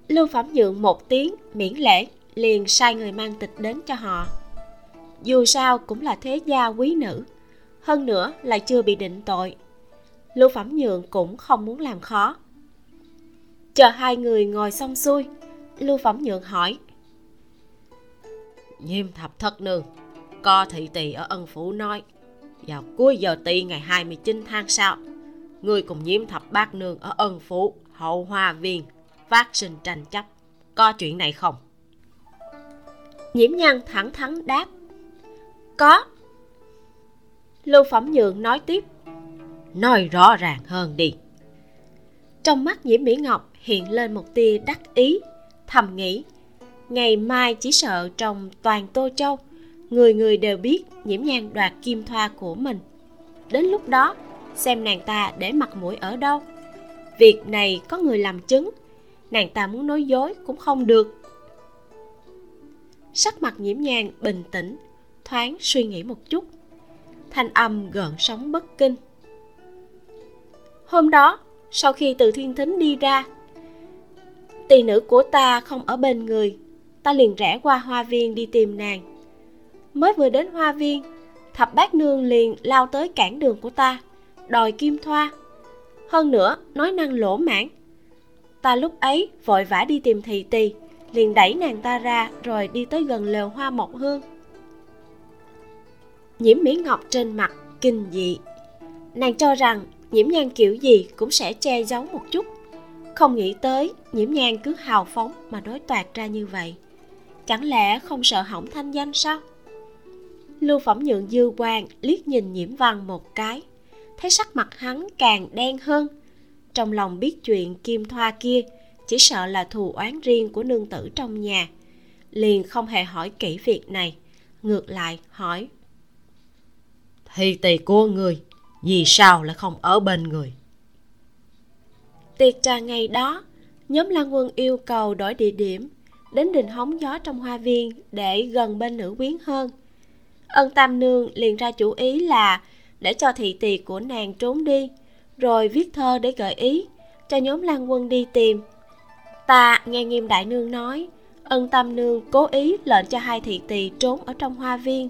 Lưu phẩm nhượng một tiếng miễn lễ, liền sai người mang tịch đến cho họ dù sao cũng là thế gia quý nữ hơn nữa lại chưa bị định tội lưu phẩm nhượng cũng không muốn làm khó chờ hai người ngồi xong xuôi lưu phẩm nhượng hỏi Nhiêm thập thất nương Co thị tỳ ở ân phủ nói Vào cuối giờ tỵ ngày 29 tháng sau Người cùng nhiễm thập bát nương ở ân phủ Hậu hoa viên Phát sinh tranh chấp Có chuyện này không? nhiễm nhân thẳng thắn đáp có. Lưu phẩm nhượng nói tiếp. Nói rõ ràng hơn đi. Trong mắt nhiễm mỹ ngọc hiện lên một tia đắc ý thầm nghĩ ngày mai chỉ sợ trong toàn tô châu người người đều biết nhiễm nhan đoạt kim thoa của mình. Đến lúc đó xem nàng ta để mặt mũi ở đâu. Việc này có người làm chứng nàng ta muốn nói dối cũng không được. Sắc mặt nhiễm nhàn bình tĩnh thoáng suy nghĩ một chút. Thanh âm gợn sóng bất kinh. Hôm đó, sau khi từ thiên thính đi ra, tỳ nữ của ta không ở bên người, ta liền rẽ qua hoa viên đi tìm nàng. Mới vừa đến hoa viên, thập bát nương liền lao tới cản đường của ta, đòi kim thoa. Hơn nữa, nói năng lỗ mãn. Ta lúc ấy vội vã đi tìm thị tỳ, liền đẩy nàng ta ra rồi đi tới gần lều hoa mộc hương nhiễm mỹ ngọc trên mặt kinh dị. Nàng cho rằng nhiễm nhan kiểu gì cũng sẽ che giấu một chút. Không nghĩ tới nhiễm nhan cứ hào phóng mà nói toạc ra như vậy. Chẳng lẽ không sợ hỏng thanh danh sao? Lưu phẩm nhượng dư quan liếc nhìn nhiễm văn một cái. Thấy sắc mặt hắn càng đen hơn. Trong lòng biết chuyện kim thoa kia chỉ sợ là thù oán riêng của nương tử trong nhà. Liền không hề hỏi kỹ việc này. Ngược lại hỏi thì tỳ của người, vì sao lại không ở bên người? Tiệc trà ngày đó, nhóm lan quân yêu cầu đổi địa điểm, đến đình hóng gió trong hoa viên để gần bên nữ quyến hơn. Ân tam nương liền ra chủ ý là để cho thị tỳ của nàng trốn đi, rồi viết thơ để gợi ý cho nhóm lan quân đi tìm. Ta nghe nghiêm đại nương nói, ân tam nương cố ý lệnh cho hai thị tỳ trốn ở trong hoa viên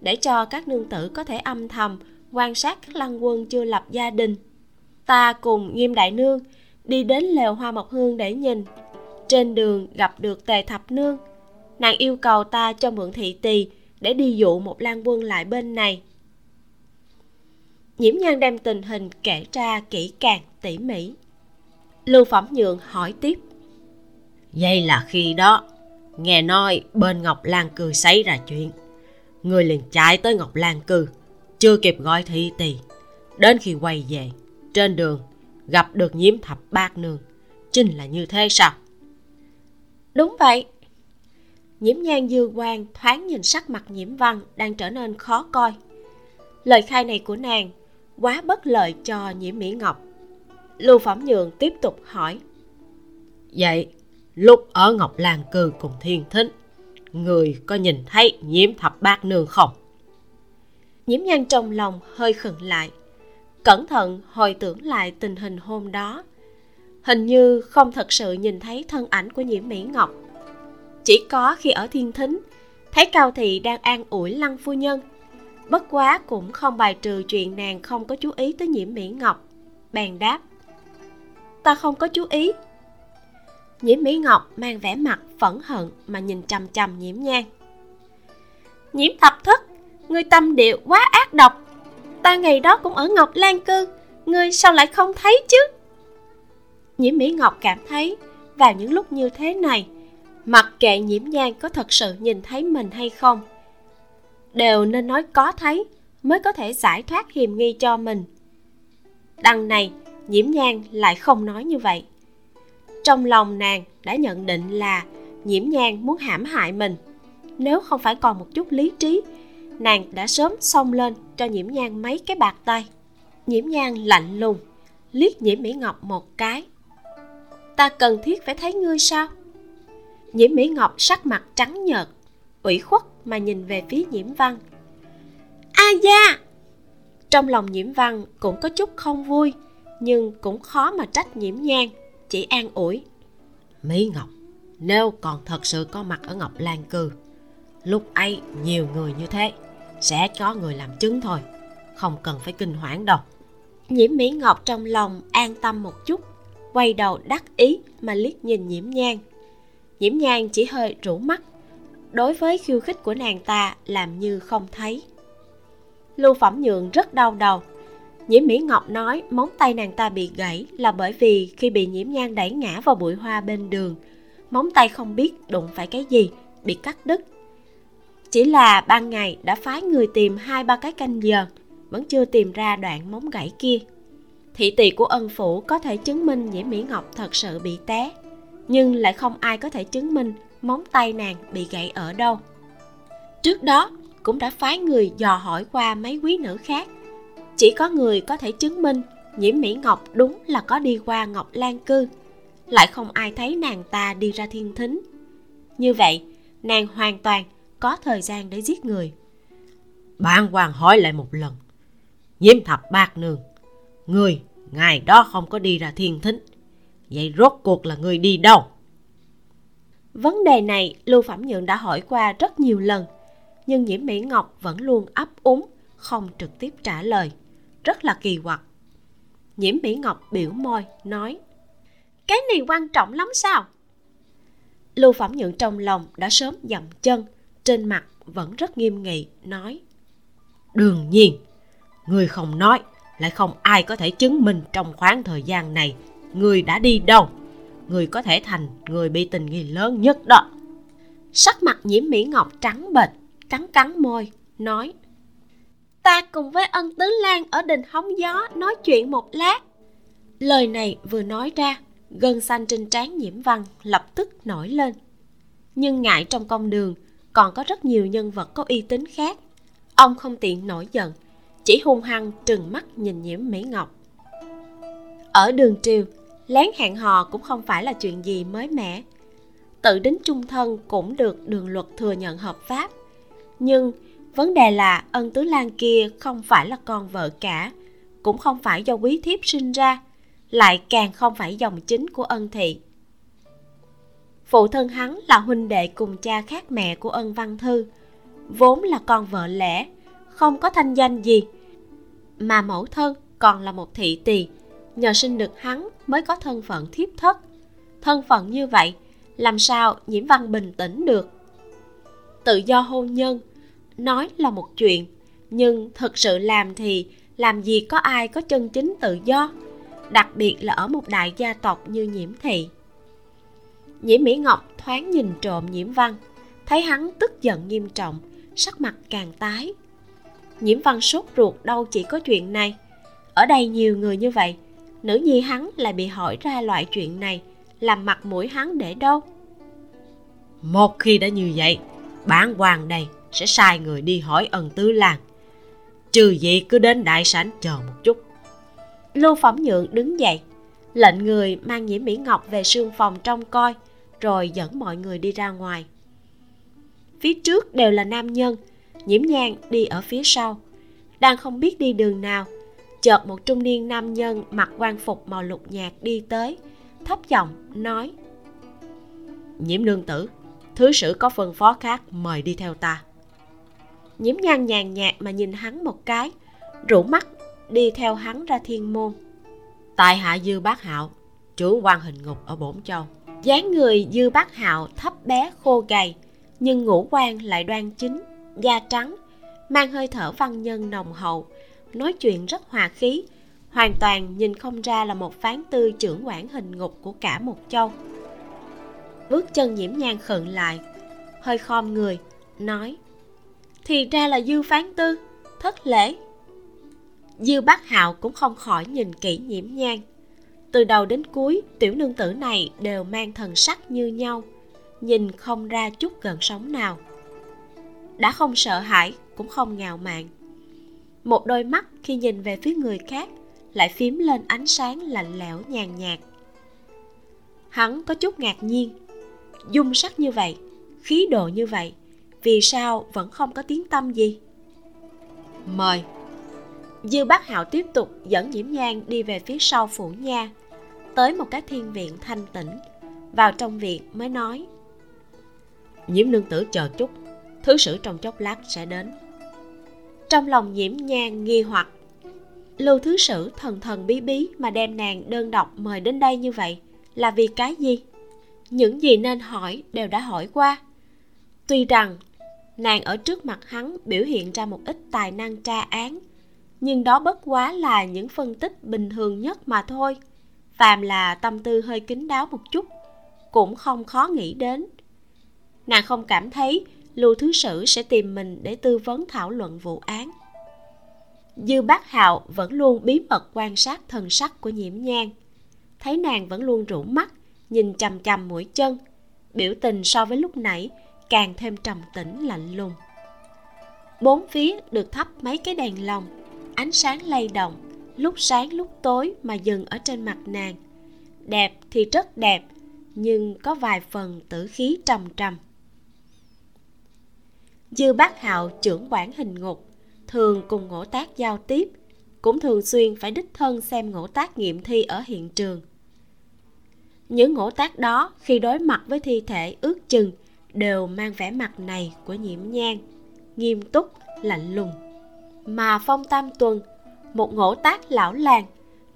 để cho các nương tử có thể âm thầm quan sát các lăng quân chưa lập gia đình. Ta cùng nghiêm đại nương đi đến lều hoa mộc hương để nhìn. Trên đường gặp được tề thập nương. Nàng yêu cầu ta cho mượn thị tỳ để đi dụ một lan quân lại bên này. Nhiễm nhan đem tình hình kể ra kỹ càng, tỉ mỉ. Lưu phẩm nhượng hỏi tiếp. Vậy là khi đó, nghe nói bên ngọc lan cười xảy ra chuyện người liền chạy tới ngọc lan cư. Chưa kịp gọi thị tỳ đến khi quay về trên đường gặp được nhiễm thập bát nương. Chính là như thế sao? Đúng vậy. Nhiễm nhan dư quan thoáng nhìn sắc mặt nhiễm văn đang trở nên khó coi. Lời khai này của nàng quá bất lợi cho nhiễm mỹ ngọc. Lưu phẩm nhường tiếp tục hỏi. Vậy lúc ở ngọc lan cư cùng thiên thính người có nhìn thấy nhiễm thập bát nương không? Nhiễm nhan trong lòng hơi khựng lại. Cẩn thận hồi tưởng lại tình hình hôm đó. Hình như không thật sự nhìn thấy thân ảnh của nhiễm mỹ ngọc. Chỉ có khi ở thiên thính, thấy cao thị đang an ủi lăng phu nhân. Bất quá cũng không bài trừ chuyện nàng không có chú ý tới nhiễm mỹ ngọc. Bèn đáp, ta không có chú ý nhiễm mỹ ngọc mang vẻ mặt phẫn hận mà nhìn chằm chằm nhiễm nhang nhiễm thập thức, người tâm địa quá ác độc. Ta ngày đó cũng ở ngọc lan cư ngươi sao lại không thấy chứ? Nhiễm mỹ ngọc cảm thấy vào những lúc như thế này, mặc kệ nhiễm nhang có thật sự nhìn thấy mình hay không, đều nên nói có thấy mới có thể giải thoát hiềm nghi cho mình. Đằng này, nhiễm nhang lại không nói như vậy trong lòng nàng đã nhận định là nhiễm nhang muốn hãm hại mình. Nếu không phải còn một chút lý trí, nàng đã sớm xông lên cho nhiễm nhang mấy cái bạc tay. Nhiễm nhang lạnh lùng, liếc nhiễm mỹ ngọc một cái. Ta cần thiết phải thấy ngươi sao? Nhiễm mỹ ngọc sắc mặt trắng nhợt, ủy khuất mà nhìn về phía nhiễm văn. A gia! Trong lòng nhiễm văn cũng có chút không vui, nhưng cũng khó mà trách nhiễm nhang chỉ an ủi. Mỹ ngọc, nếu còn thật sự có mặt ở ngọc lan cư, lúc ấy nhiều người như thế sẽ có người làm chứng thôi, không cần phải kinh hoảng đâu. Nhiễm mỹ ngọc trong lòng an tâm một chút, quay đầu đắc ý mà liếc nhìn nhiễm nhang nhiễm nhang chỉ hơi rủ mắt, đối với khiêu khích của nàng ta làm như không thấy. Lưu phẩm nhượng rất đau đầu nhiễm mỹ ngọc nói, móng tay nàng ta bị gãy là bởi vì khi bị nhiễm nhan đẩy ngã vào bụi hoa bên đường, móng tay không biết đụng phải cái gì, bị cắt đứt. Chỉ là ban ngày đã phái người tìm hai ba cái canh giờ, vẫn chưa tìm ra đoạn móng gãy kia. Thị tỳ của ân phủ có thể chứng minh nhiễm mỹ ngọc thật sự bị té, nhưng lại không ai có thể chứng minh móng tay nàng bị gãy ở đâu. Trước đó, cũng đã phái người dò hỏi qua mấy quý nữ khác chỉ có người có thể chứng minh nhiễm mỹ ngọc đúng là có đi qua ngọc lan cư. Lại không ai thấy nàng ta đi ra thiên thính. Như vậy nàng hoàn toàn có thời gian để giết người. Bạn hoàng hỏi lại một lần. Nhiễm thập bạc nương người ngày đó không có đi ra thiên thính. Vậy rốt cuộc là người đi đâu? Vấn đề này lưu phẩm nhượng đã hỏi qua rất nhiều lần nhưng nhiễm mỹ ngọc vẫn luôn ấp úng không trực tiếp trả lời rất là kỳ quặc. Nhiễm mỹ ngọc biểu môi, nói, cái này quan trọng lắm sao? Lưu phẩm nhượng trong lòng đã sớm dậm chân, trên mặt vẫn rất nghiêm nghị, nói, đương nhiên, người không nói lại không ai có thể chứng minh trong khoảng thời gian này người đã đi đâu, người có thể thành người bị tình nghi lớn nhất đó. Sắc mặt nhiễm mỹ ngọc trắng bệch, cắn cắn môi, nói ta cùng với ân tứ lan ở đình hóng gió nói chuyện một lát. Lời này vừa nói ra, gân xanh trên trán nhiễm văn lập tức nổi lên. Nhưng ngại trong công đường, còn có rất nhiều nhân vật có uy tín khác. Ông không tiện nổi giận, chỉ hung hăng trừng mắt nhìn nhiễm mỹ ngọc. Ở đường triều, lén hẹn hò cũng không phải là chuyện gì mới mẻ. Tự đính chung thân cũng được đường luật thừa nhận hợp pháp. Nhưng vấn đề là ân tứ lan kia không phải là con vợ cả, cũng không phải do quý thiếp sinh ra, lại càng không phải dòng chính của ân thị. Phụ thân hắn là huynh đệ cùng cha khác mẹ của ân văn thư, vốn là con vợ lẽ, không có thanh danh gì, mà mẫu thân còn là một thị tỳ, nhờ sinh được hắn mới có thân phận thiếp thất. Thân phận như vậy, làm sao nhiễm văn bình tĩnh được? Tự do hôn nhân nói là một chuyện. Nhưng thực sự làm thì làm gì có ai có chân chính tự do, đặc biệt là ở một đại gia tộc như nhiễm thị. Nhiễm mỹ ngọc thoáng nhìn trộm nhiễm văn, thấy hắn tức giận nghiêm trọng, sắc mặt càng tái. Nhiễm văn sốt ruột, đâu chỉ có chuyện này. Ở đây nhiều người như vậy, nữ nhi hắn lại bị hỏi ra loại chuyện này, làm mặt mũi hắn để đâu? Một khi đã như vậy bản hoàng đây sẽ sai người đi hỏi ân tứ lan trừ gì cứ đến đại sảnh chờ một chút. Lưu phẩm nhượng đứng dậy lệnh người mang nhiễm mỹ ngọc về sương phòng trông coi rồi dẫn mọi người đi ra ngoài. Phía trước đều là nam nhân nhiễm nhang đi ở phía sau. Đang không biết đi đường nào chợt một trung niên nam nhân mặc quan phục màu lục nhạt đi tới thấp giọng nói nhiễm nương tử thứ sử có phân phó khác mời đi theo ta nhiễm nhan nhàn nhạt mà nhìn hắn một cái rủ mắt đi theo hắn ra thiên môn. Tại hạ dư bác hạo trưởng quan hình ngục ở bổn châu. Dáng người dư bác hạo thấp bé khô gầy nhưng ngũ quan lại đoan chính da trắng mang hơi thở văn nhân nồng hậu nói chuyện rất hòa khí hoàn toàn nhìn không ra là một phán tư trưởng quản hình ngục của cả một châu. Bước chân nhiễm nhang khựng lại hơi khom người nói thì ra là dư phán tư, thất lễ. Dư bác hạo cũng không khỏi nhìn kỹ nhiễm nhang từ đầu đến cuối, tiểu nương tử này đều mang thần sắc như nhau, nhìn không ra chút gần sống nào. Đã không sợ hãi, cũng không ngạo mạn. Một đôi mắt khi nhìn về phía người khác, lại phím lên ánh sáng lạnh lẽo nhàn nhạt. Hắn có chút ngạc nhiên. Dung sắc như vậy, khí độ như vậy vì sao vẫn không có tiếng tâm gì? Mời. Dư bác hạo tiếp tục dẫn nhiễm nhang đi về phía sau phủ nha tới một cái thiên viện thanh tĩnh. Vào trong viện mới nói nhiễm nương tử chờ chút thứ sử trong chốc lát sẽ đến. Trong lòng nhiễm nhang nghi hoặc lưu thứ sử thần thần bí bí mà đem nàng đơn độc mời đến đây như vậy là vì cái gì? Những gì nên hỏi đều đã hỏi qua. Tuy rằng nàng ở trước mặt hắn biểu hiện ra một ít tài năng tra án. Nhưng đó bất quá là những phân tích bình thường nhất mà thôi. Phàm là tâm tư hơi kín đáo một chút, cũng không khó nghĩ đến. Nàng không cảm thấy lưu thứ sử sẽ tìm mình để tư vấn thảo luận vụ án. Dư bác hạo vẫn luôn bí mật quan sát thần sắc của nhiễm nhang thấy nàng vẫn luôn rủ mắt, nhìn chằm chằm mũi chân, biểu tình so với lúc nãy càng thêm trầm tĩnh, lạnh lùng. Bốn phía được thắp mấy cái đèn lồng, ánh sáng lay động, lúc sáng lúc tối mà dừng ở trên mặt nàng. Đẹp thì rất đẹp, nhưng có vài phần tử khí trầm trầm. Dư bác hạo, trưởng quản hình ngục, thường cùng ngỗ tác giao tiếp, cũng thường xuyên phải đích thân xem ngỗ tác nghiệm thi ở hiện trường. Những ngỗ tác đó khi đối mặt với thi thể ước chừng đều mang vẻ mặt này của nhiễm nhang nghiêm túc, lạnh lùng. Mà phong tam tuần, một ngỗ tác lão làng,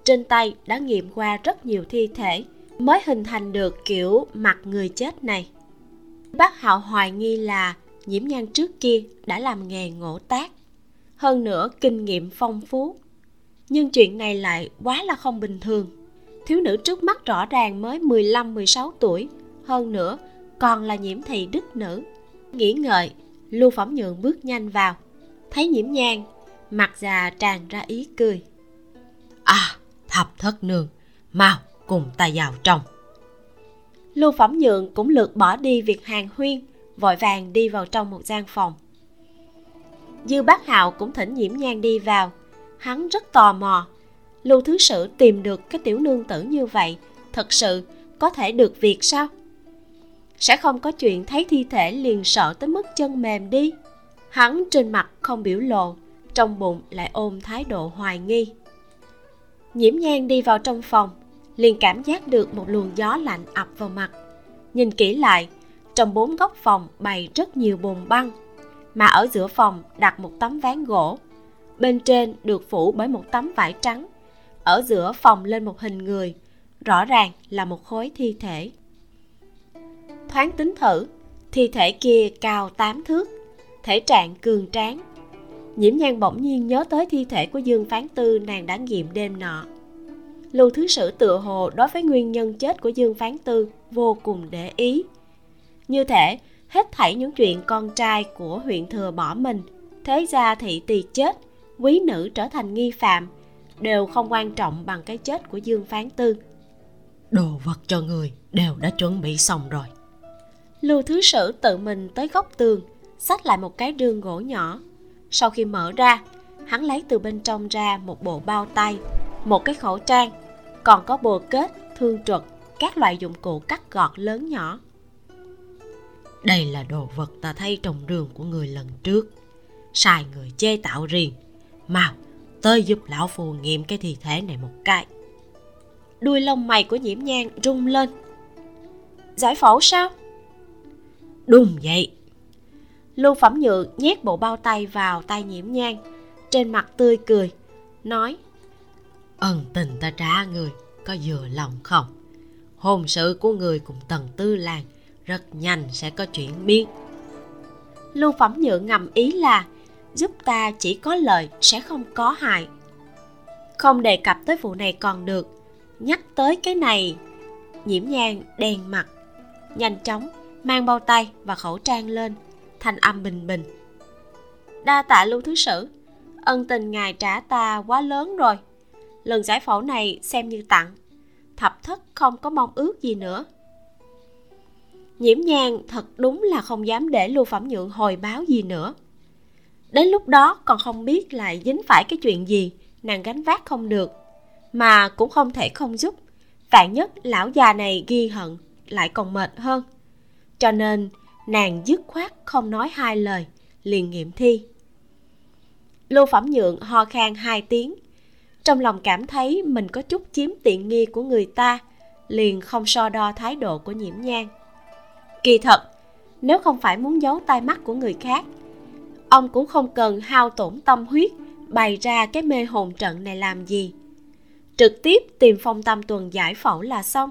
trên tay đã nghiệm qua rất nhiều thi thể mới hình thành được kiểu mặt người chết này. Bác hạo hoài nghi là nhiễm nhan trước kia đã làm nghề ngỗ tác, hơn nữa kinh nghiệm phong phú. Nhưng chuyện này lại quá là không bình thường. Thiếu nữ trước mắt rõ ràng mới 15-16 tuổi, hơn nữa còn là nhiễm thị đức nữ. Nghĩ ngợi lưu phẩm nhượng bước nhanh vào. Thấy nhiễm nhang mặt già tràn ra ý cười. À thập thất nương mau cùng ta vào trong. Lưu phẩm nhượng cũng lượt bỏ đi việc hàng huyên vội vàng đi vào trong một gian phòng. Dư bác hạo cũng thỉnh nhiễm nhang đi vào. Hắn rất tò mò. Lưu thứ sử tìm được cái tiểu nương tử như vậy thật sự có thể được việc sao sẽ không có chuyện thấy thi thể liền sợ tới mức chân mềm đi. Hắn trên mặt không biểu lộ, trong bụng lại ôm thái độ hoài nghi. Nhiễm nhang đi vào trong phòng, liền cảm giác được một luồng gió lạnh ập vào mặt. Nhìn kỹ lại, trong bốn góc phòng bày rất nhiều bồn băng, mà ở giữa phòng đặt một tấm ván gỗ. Bên trên được phủ bởi một tấm vải trắng, ở giữa phòng lên một hình người, rõ ràng là một khối thi thể thoáng tính thử thi thể kia cao 8 thước, thể trạng cường tráng. Nhiễm nhan bỗng nhiên nhớ tới thi thể của dương phán tư nàng đã nghiệm đêm nọ. Lưu thứ sử tựa hồ đối với nguyên nhân chết của dương phán tư vô cùng để ý. Như thể hết thảy những chuyện con trai của huyện thừa bỏ mình, thế gia thị tỳ chết, quý nữ trở thành nghi phạm đều không quan trọng bằng cái chết của dương phán tư. Đồ vật cho người đều đã chuẩn bị xong rồi lưu thứ sử tự mình tới góc tường xách lại một cái đường gỗ nhỏ. Sau khi mở ra hắn lấy từ bên trong ra một bộ bao tay một cái khẩu trang còn có bồ kết thương truật các loại dụng cụ cắt gọt lớn nhỏ. Đây là đồ vật ta thấy trong rường của người lần trước. Sai người chế tạo riêng mau tới giúp lão phù nghiệm cái thi thể này một cái. Đuôi lông mày của nhiễm nhang rung lên. Giải phẫu sao đúng vậy. Lưu phẩm nhượng nhét bộ bao tay vào tay nhiễm nhang trên mặt tươi cười, nói, ân tình ta trả người, có vừa lòng không? Hôn sự của người cùng tần tư làng rất nhanh sẽ có chuyển biến. Lưu phẩm nhượng ngầm ý là, giúp ta chỉ có lợi sẽ không có hại. Không đề cập tới vụ này còn được, nhắc tới cái này, nhiễm nhang đen mặt, nhanh chóng mang bao tay và khẩu trang lên, thanh âm bình bình. Đa tạ lưu thứ sử, ân tình ngài trả ta quá lớn rồi. Lần giải phẫu này xem như tặng, thập thất không có mong ước gì nữa. Nhiễm nhang thật đúng là không dám để lưu phẩm nhượng hồi báo gì nữa. Đến lúc đó còn không biết lại dính phải cái chuyện gì, nàng gánh vác không được, mà cũng không thể không giúp. Vạn nhất lão già này ghi hận, lại còn mệt hơn cho nên, nàng dứt khoát không nói hai lời, liền nghiệm thi. Lưu phẩm nhượng ho khan hai tiếng. Trong lòng cảm thấy mình có chút chiếm tiện nghi của người ta, liền không so đo thái độ của nhiễm nhan. kỳ thật, nếu không phải muốn giấu tai mắt của người khác, ông cũng không cần hao tổn tâm huyết, bày ra cái mê hồn trận này làm gì. Trực tiếp tìm phong tâm tuần giải phẫu là xong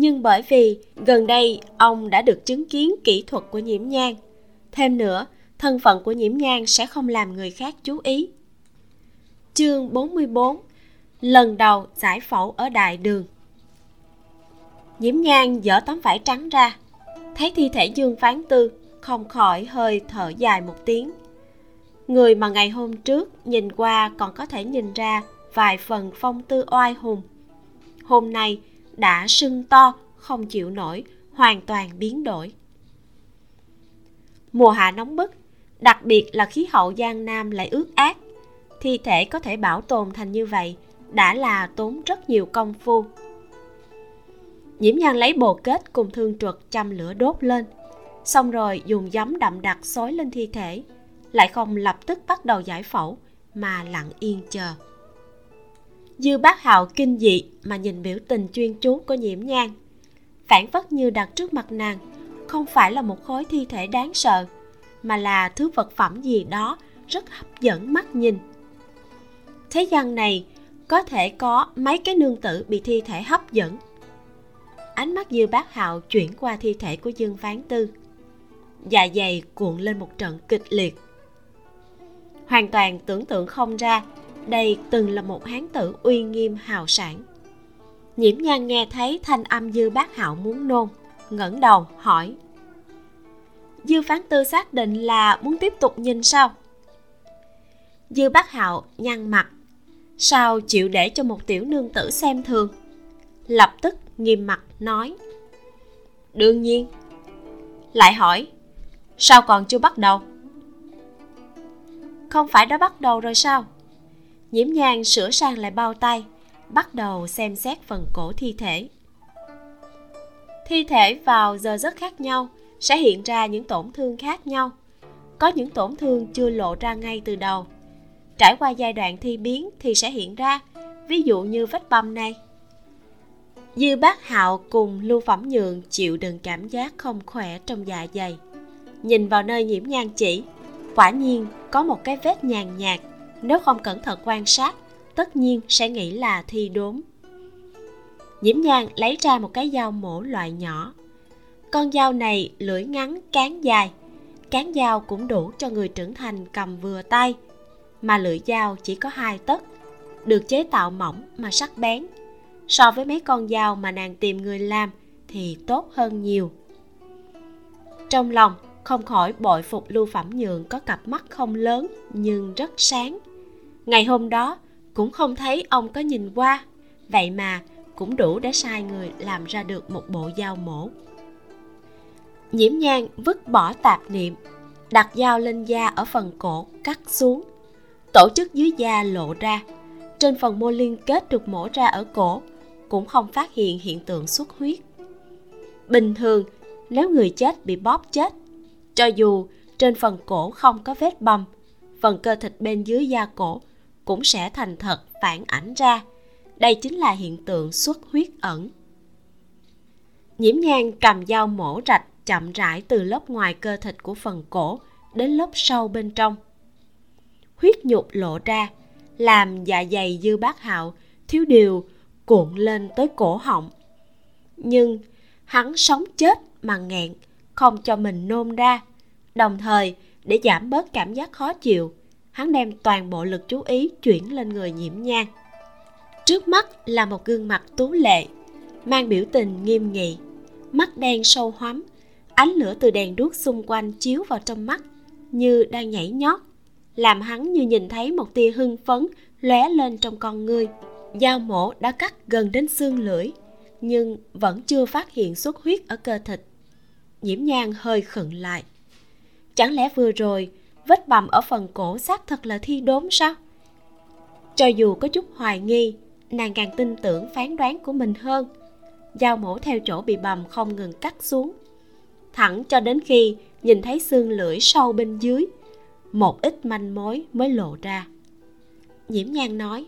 nhưng bởi vì gần đây ông đã được chứng kiến kỹ thuật của nhiễm nhang thêm nữa, thân phận của nhiễm nhang sẽ không làm người khác chú ý. Chương 44 lần đầu giải phẫu ở đại đường. Nhiễm nhang dở tấm vải trắng ra. Thấy thi thể dương phán tư, không khỏi hơi thở dài một tiếng. Người mà ngày hôm trước nhìn qua còn có thể nhìn ra vài phần phong tư oai hùng. Hôm nay đã sưng to, không chịu nổi, hoàn toàn biến đổi. Mùa hạ nóng bức, đặc biệt là khí hậu giang nam lại ướt át. Thi thể có thể bảo tồn thành như vậy đã là tốn rất nhiều công phu. Nhiễm nhan lấy bồ kết cùng thương truật châm lửa đốt lên. Xong rồi dùng giấm đậm đặc xối lên thi thể, lại không lập tức bắt đầu giải phẫu, mà lặng yên chờ dư bác hạo kinh dị mà nhìn biểu tình chuyên chú của nhiễm nhan. Phản phất như đặt trước mặt nàng, không phải là một khối thi thể đáng sợ, mà là thứ vật phẩm gì đó rất hấp dẫn mắt nhìn. Thế gian này có thể có mấy cái nương tử bị thi thể hấp dẫn? Ánh mắt dư bác hạo chuyển qua thi thể của dương phán tư. Dạ dày cuộn lên một trận kịch liệt. Hoàn toàn tưởng tượng không ra đây từng là một hán tử uy nghiêm, hào sản nhiễm nhan nghe thấy thanh âm dư bác hạo muốn nôn, ngẩng đầu hỏi, dư phán tư xác định là muốn tiếp tục nhìn sao? Dư bác hạo nhăn mặt, sao chịu để cho một tiểu nương tử xem thường? Lập tức nghiêm mặt nói, đương nhiên. Lại hỏi, sao còn chưa bắt đầu? Không phải đã bắt đầu rồi sao? Nhiễm nhàng sửa sang lại bao tay, bắt đầu xem xét phần cổ thi thể. Thi thể vào giờ rất khác nhau, sẽ hiện ra những tổn thương khác nhau. Có những tổn thương chưa lộ ra ngay từ đầu. Trải qua giai đoạn thi biến thì sẽ hiện ra, ví dụ như vết bầm này. Dư bác hạo cùng lưu phẩm nhượng chịu đựng cảm giác không khỏe trong dạ dày. Nhìn vào nơi nhiễm nhan chỉ, quả nhiên có một cái vết nhàn nhạt nếu không cẩn thận quan sát, tất nhiên sẽ nghĩ là thi đốm. Nhiễm nhan lấy ra một cái dao mổ loại nhỏ. Con dao này lưỡi ngắn, cán dài. Cán dao cũng đủ cho người trưởng thành cầm vừa tay, mà lưỡi dao chỉ có hai tấc, được chế tạo mỏng mà sắc bén. So với mấy con dao mà nàng tìm người làm thì tốt hơn nhiều. Trong lòng không khỏi bội phục lưu phẩm nhượng có cặp mắt không lớn nhưng rất sáng ngày hôm đó, cũng không thấy ông có nhìn qua. Vậy mà cũng đủ để sai người làm ra được một bộ dao mổ. Nhiễm nhang vứt bỏ tạp niệm, đặt dao lên da ở phần cổ, cắt xuống. Tổ chức dưới da lộ ra. Trên phần mô liên kết được mổ ra ở cổ, cũng không phát hiện hiện tượng xuất huyết. Bình thường, nếu người chết bị bóp chết, cho dù trên phần cổ không có vết bầm, phần cơ thịt bên dưới da cổ cũng sẽ thành thật phản ảnh ra. Đây chính là hiện tượng xuất huyết ẩn. Nhiễm nhang cầm dao mổ rạch chậm rãi từ lớp ngoài cơ thịt của phần cổ đến lớp sâu bên trong. Huyết nhục lộ ra, làm dạ dày dư bác hạo, thiếu điều cuộn lên tới cổ họng. Nhưng hắn sống chết mà nghẹn, không cho mình nôn ra, đồng thời để giảm bớt cảm giác khó chịu hắn đem toàn bộ lực chú ý chuyển lên người nhiễm nhan. Trước mắt là một gương mặt tú lệ, mang biểu tình nghiêm nghị, mắt đen sâu hoắm, ánh lửa từ đèn đuốc xung quanh chiếu vào trong mắt như đang nhảy nhót, làm hắn như nhìn thấy một tia hưng phấn lóe lên trong con ngươi. Dao mổ đã cắt gần đến xương lưỡi, nhưng vẫn chưa phát hiện xuất huyết ở cơ thịt. Nhiễm nhang hơi khựng lại. Chẳng lẽ vừa rồi vết bầm ở phần cổ xác thật là thi đốm sao? Cho dù có chút hoài nghi, nàng càng tin tưởng phán đoán của mình hơn. Dao mổ theo chỗ bị bầm không ngừng cắt xuống. Thẳng cho đến khi nhìn thấy xương lưỡi sâu bên dưới, một ít manh mối mới lộ ra. Nhiễm nhan nói,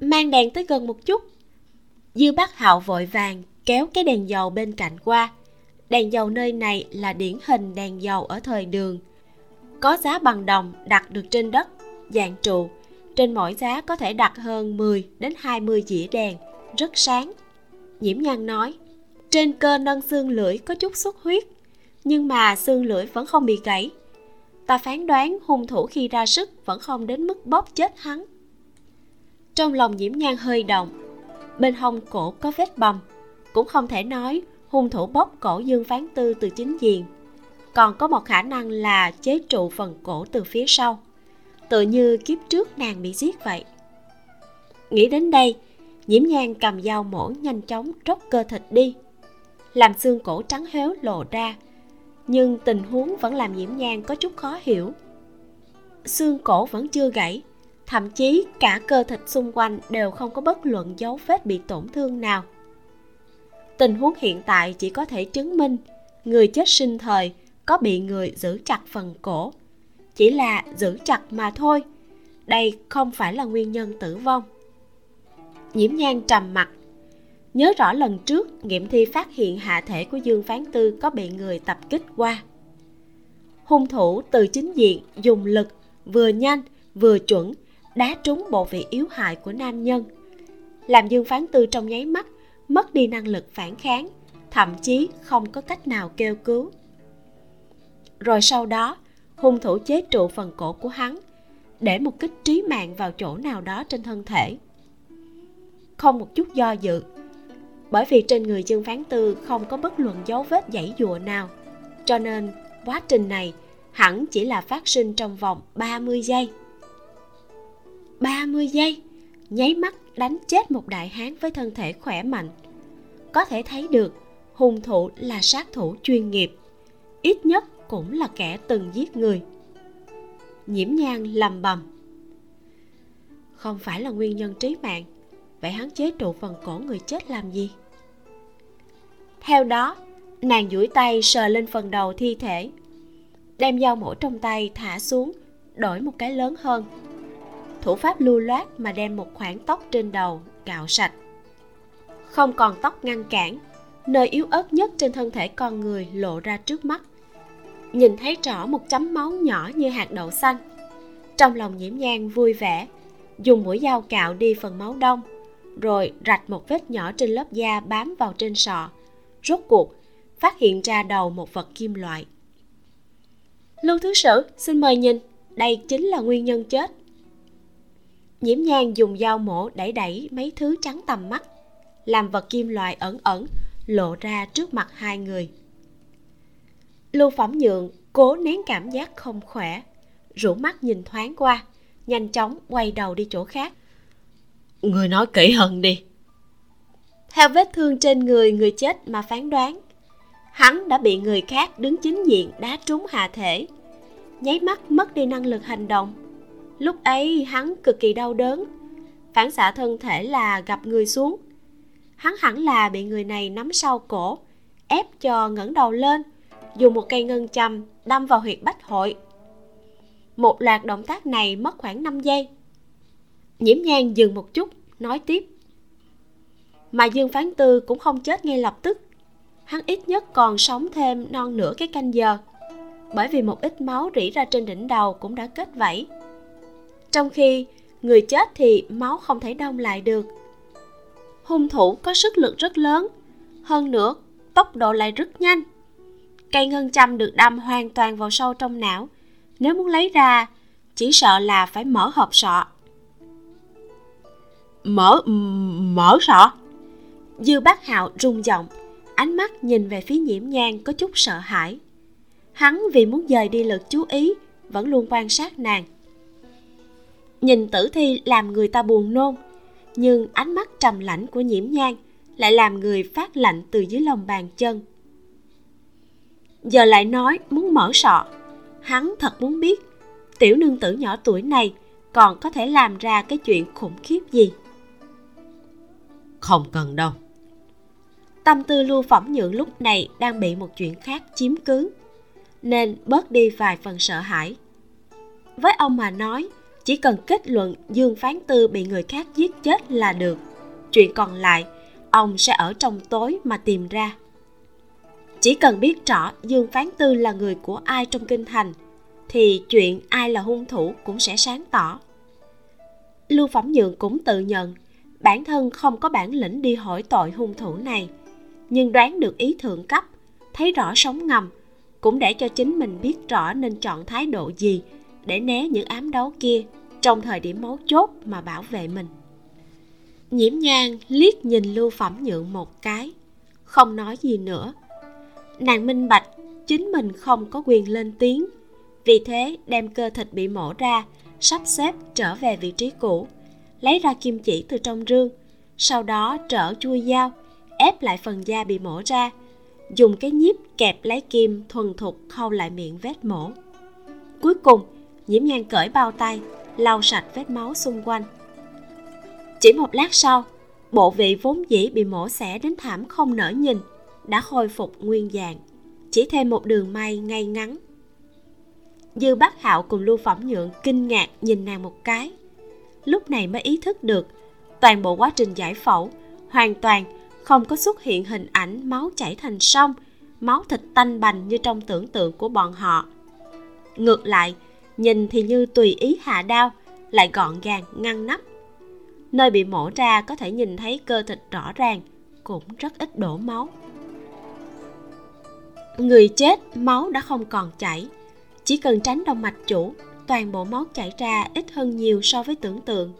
mang đèn tới gần một chút. Dư bác hạo vội vàng kéo cái đèn dầu bên cạnh qua. Đèn dầu nơi này là điển hình đèn dầu ở thời đường có giá bằng đồng đặt được trên đất dạng trụ. Trên mỗi giá có thể đặt hơn 10 đến 20 dĩa đèn. Rất sáng. Nhiễm nhan nói, trên cơ nâng xương lưỡi có chút xuất huyết, nhưng mà xương lưỡi vẫn không bị gãy. Ta phán đoán hung thủ khi ra sức vẫn không đến mức bóp chết hắn. Trong lòng nhiễm nhan hơi động, bên hông cổ có vết bầm. Cũng không thể nói hung thủ bóp cổ dương phán tư từ chính diện còn có một khả năng là chế trụ phần cổ từ phía sau. Tự như kiếp trước nàng bị giết vậy. Nghĩ đến đây, nhiễm nhan cầm dao mổ nhanh chóng tróc cơ thịt đi. Làm xương cổ trắng héo lộ ra, nhưng tình huống vẫn làm nhiễm nhan có chút khó hiểu. Xương cổ vẫn chưa gãy, thậm chí cả cơ thịt xung quanh đều không có bất luận dấu vết bị tổn thương nào. Tình huống hiện tại chỉ có thể chứng minh người chết sinh thời có bị người giữ chặt phần cổ. Chỉ là giữ chặt mà thôi. Đây không phải là nguyên nhân tử vong. Nhiễm nhan trầm mặt nhớ rõ lần trước, nghiệm thi phát hiện hạ thể của dương phán tư có bị người tập kích qua. Hung thủ từ chính diện dùng lực, vừa nhanh, vừa chuẩn, đá trúng bộ vị yếu hại của nam nhân. Làm dương phán tư trong nháy mắt, mất đi năng lực phản kháng, thậm chí không có cách nào kêu cứu rồi sau đó, hung thủ chế trụ phần cổ của hắn, để một kích trí mạng vào chỗ nào đó trên thân thể. Không một chút do dự, bởi vì trên người dương phán tư không có bất luận dấu vết dãy dụa nào, cho nên quá trình này hẳn chỉ là phát sinh trong vòng 30 giây. 30 giây, nháy mắt đánh chết một đại hán với thân thể khỏe mạnh. Có thể thấy được hung thủ là sát thủ chuyên nghiệp, ít nhất cũng là kẻ từng giết người. Nhiễm nhan lầm bầm. Không phải là nguyên nhân trí mạng, vậy hắn chế trụ phần cổ người chết làm gì? Theo đó, nàng duỗi tay sờ lên phần đầu thi thể, đem dao mổ trong tay thả xuống, đổi một cái lớn hơn. Thủ pháp lưu loát mà đem một khoảng tóc trên đầu cạo sạch. Không còn tóc ngăn cản, nơi yếu ớt nhất trên thân thể con người lộ ra trước mắt nhìn thấy rõ một chấm máu nhỏ như hạt đậu xanh. Trong lòng nhiễm nhang vui vẻ, dùng mũi dao cạo đi phần máu đông, rồi rạch một vết nhỏ trên lớp da bám vào trên sọ. Rốt cuộc, phát hiện ra đầu một vật kim loại. Lưu thứ sử, xin mời nhìn, đây chính là nguyên nhân chết. Nhiễm nhang dùng dao mổ đẩy đẩy mấy thứ trắng tầm mắt, làm vật kim loại ẩn ẩn lộ ra trước mặt hai người lưu phẩm nhượng cố nén cảm giác không khỏe rủ mắt nhìn thoáng qua nhanh chóng quay đầu đi chỗ khác. Người nói kỹ hơn đi. Theo vết thương trên người người chết mà phán đoán hắn đã bị người khác đứng chính diện đá trúng hạ thể. Nháy mắt mất đi năng lực hành động. Lúc ấy hắn cực kỳ đau đớn phản xạ thân thể là gặp người xuống. Hắn hẳn là bị người này nắm sau cổ ép cho ngẩng đầu lên dùng một cây ngân châm đâm vào huyệt bách hội, một loạt động tác này mất khoảng 5 giây. Nhiễm nhan dừng một chút, nói tiếp. Mà dương phán tư cũng không chết ngay lập tức. Hắn ít nhất còn sống thêm non nửa cái canh giờ, bởi vì một ít máu rỉ ra trên đỉnh đầu cũng đã kết vảy. Trong khi người chết thì máu không thể đông lại được. Hung thủ có sức lực rất lớn, hơn nữa tốc độ lại rất nhanh cây ngân châm được đâm hoàn toàn vào sâu trong não. Nếu muốn lấy ra, chỉ sợ là phải mở hộp sọ. Mở mở sọ? Dư bác hạo rung giọng, ánh mắt nhìn về phía nhiễm Nhan có chút sợ hãi. Hắn vì muốn dời đi lực chú ý, vẫn luôn quan sát nàng. Nhìn tử thi làm người ta buồn nôn, nhưng ánh mắt trầm lãnh của nhiễm Nhan lại làm người phát lạnh từ dưới lòng bàn chân giờ lại nói muốn mở sọ. Hắn thật muốn biết tiểu nương tử nhỏ tuổi này còn có thể làm ra cái chuyện khủng khiếp gì? Không cần đâu. Tâm tư lưu phẩm nhượng lúc này đang bị một chuyện khác chiếm cứ nên bớt đi vài phần sợ hãi. Với ông mà nói chỉ cần kết luận dương phán tư bị người khác giết chết là được chuyện còn lại ông sẽ ở trong tối mà tìm ra chỉ cần biết rõ dương phán tư là người của ai trong kinh thành, thì chuyện ai là hung thủ cũng sẽ sáng tỏ. Lưu phẩm nhượng cũng tự nhận bản thân không có bản lĩnh đi hỏi tội hung thủ này, nhưng đoán được ý thượng cấp, thấy rõ sóng ngầm, cũng để cho chính mình biết rõ nên chọn thái độ gì để né những ám đấu kia trong thời điểm mấu chốt mà bảo vệ mình. Nhiễm nhang liếc nhìn lưu phẩm nhượng một cái, không nói gì nữa nàng minh bạch, chính mình không có quyền lên tiếng. Vì thế, đem cơ thịt bị mổ ra, sắp xếp trở về vị trí cũ, lấy ra kim chỉ từ trong rương, sau đó trở chui dao, ép lại phần da bị mổ ra, dùng cái nhíp kẹp lấy kim thuần thục khâu lại miệng vết mổ. Cuối cùng, nhiễm nhan cởi bao tay, lau sạch vết máu xung quanh. Chỉ một lát sau, bộ vị vốn dĩ bị mổ xẻ đến thảm không nở nhìn đã khôi phục nguyên dạng, chỉ thêm một đường may ngay ngắn. Dư bác hạo cùng lưu phẩm nhượng kinh ngạc nhìn nàng một cái. Lúc này mới ý thức được, toàn bộ quá trình giải phẫu hoàn toàn không có xuất hiện hình ảnh máu chảy thành sông, máu thịt tanh bành như trong tưởng tượng của bọn họ. Ngược lại, nhìn thì như tùy ý hạ đao, lại gọn gàng, ngăn nắp. Nơi bị mổ ra có thể nhìn thấy cơ thịt rõ ràng, cũng rất ít đổ máu người chết, máu đã không còn chảy. Chỉ cần tránh động mạch chủ, toàn bộ máu chảy ra ít hơn nhiều so với tưởng tượng.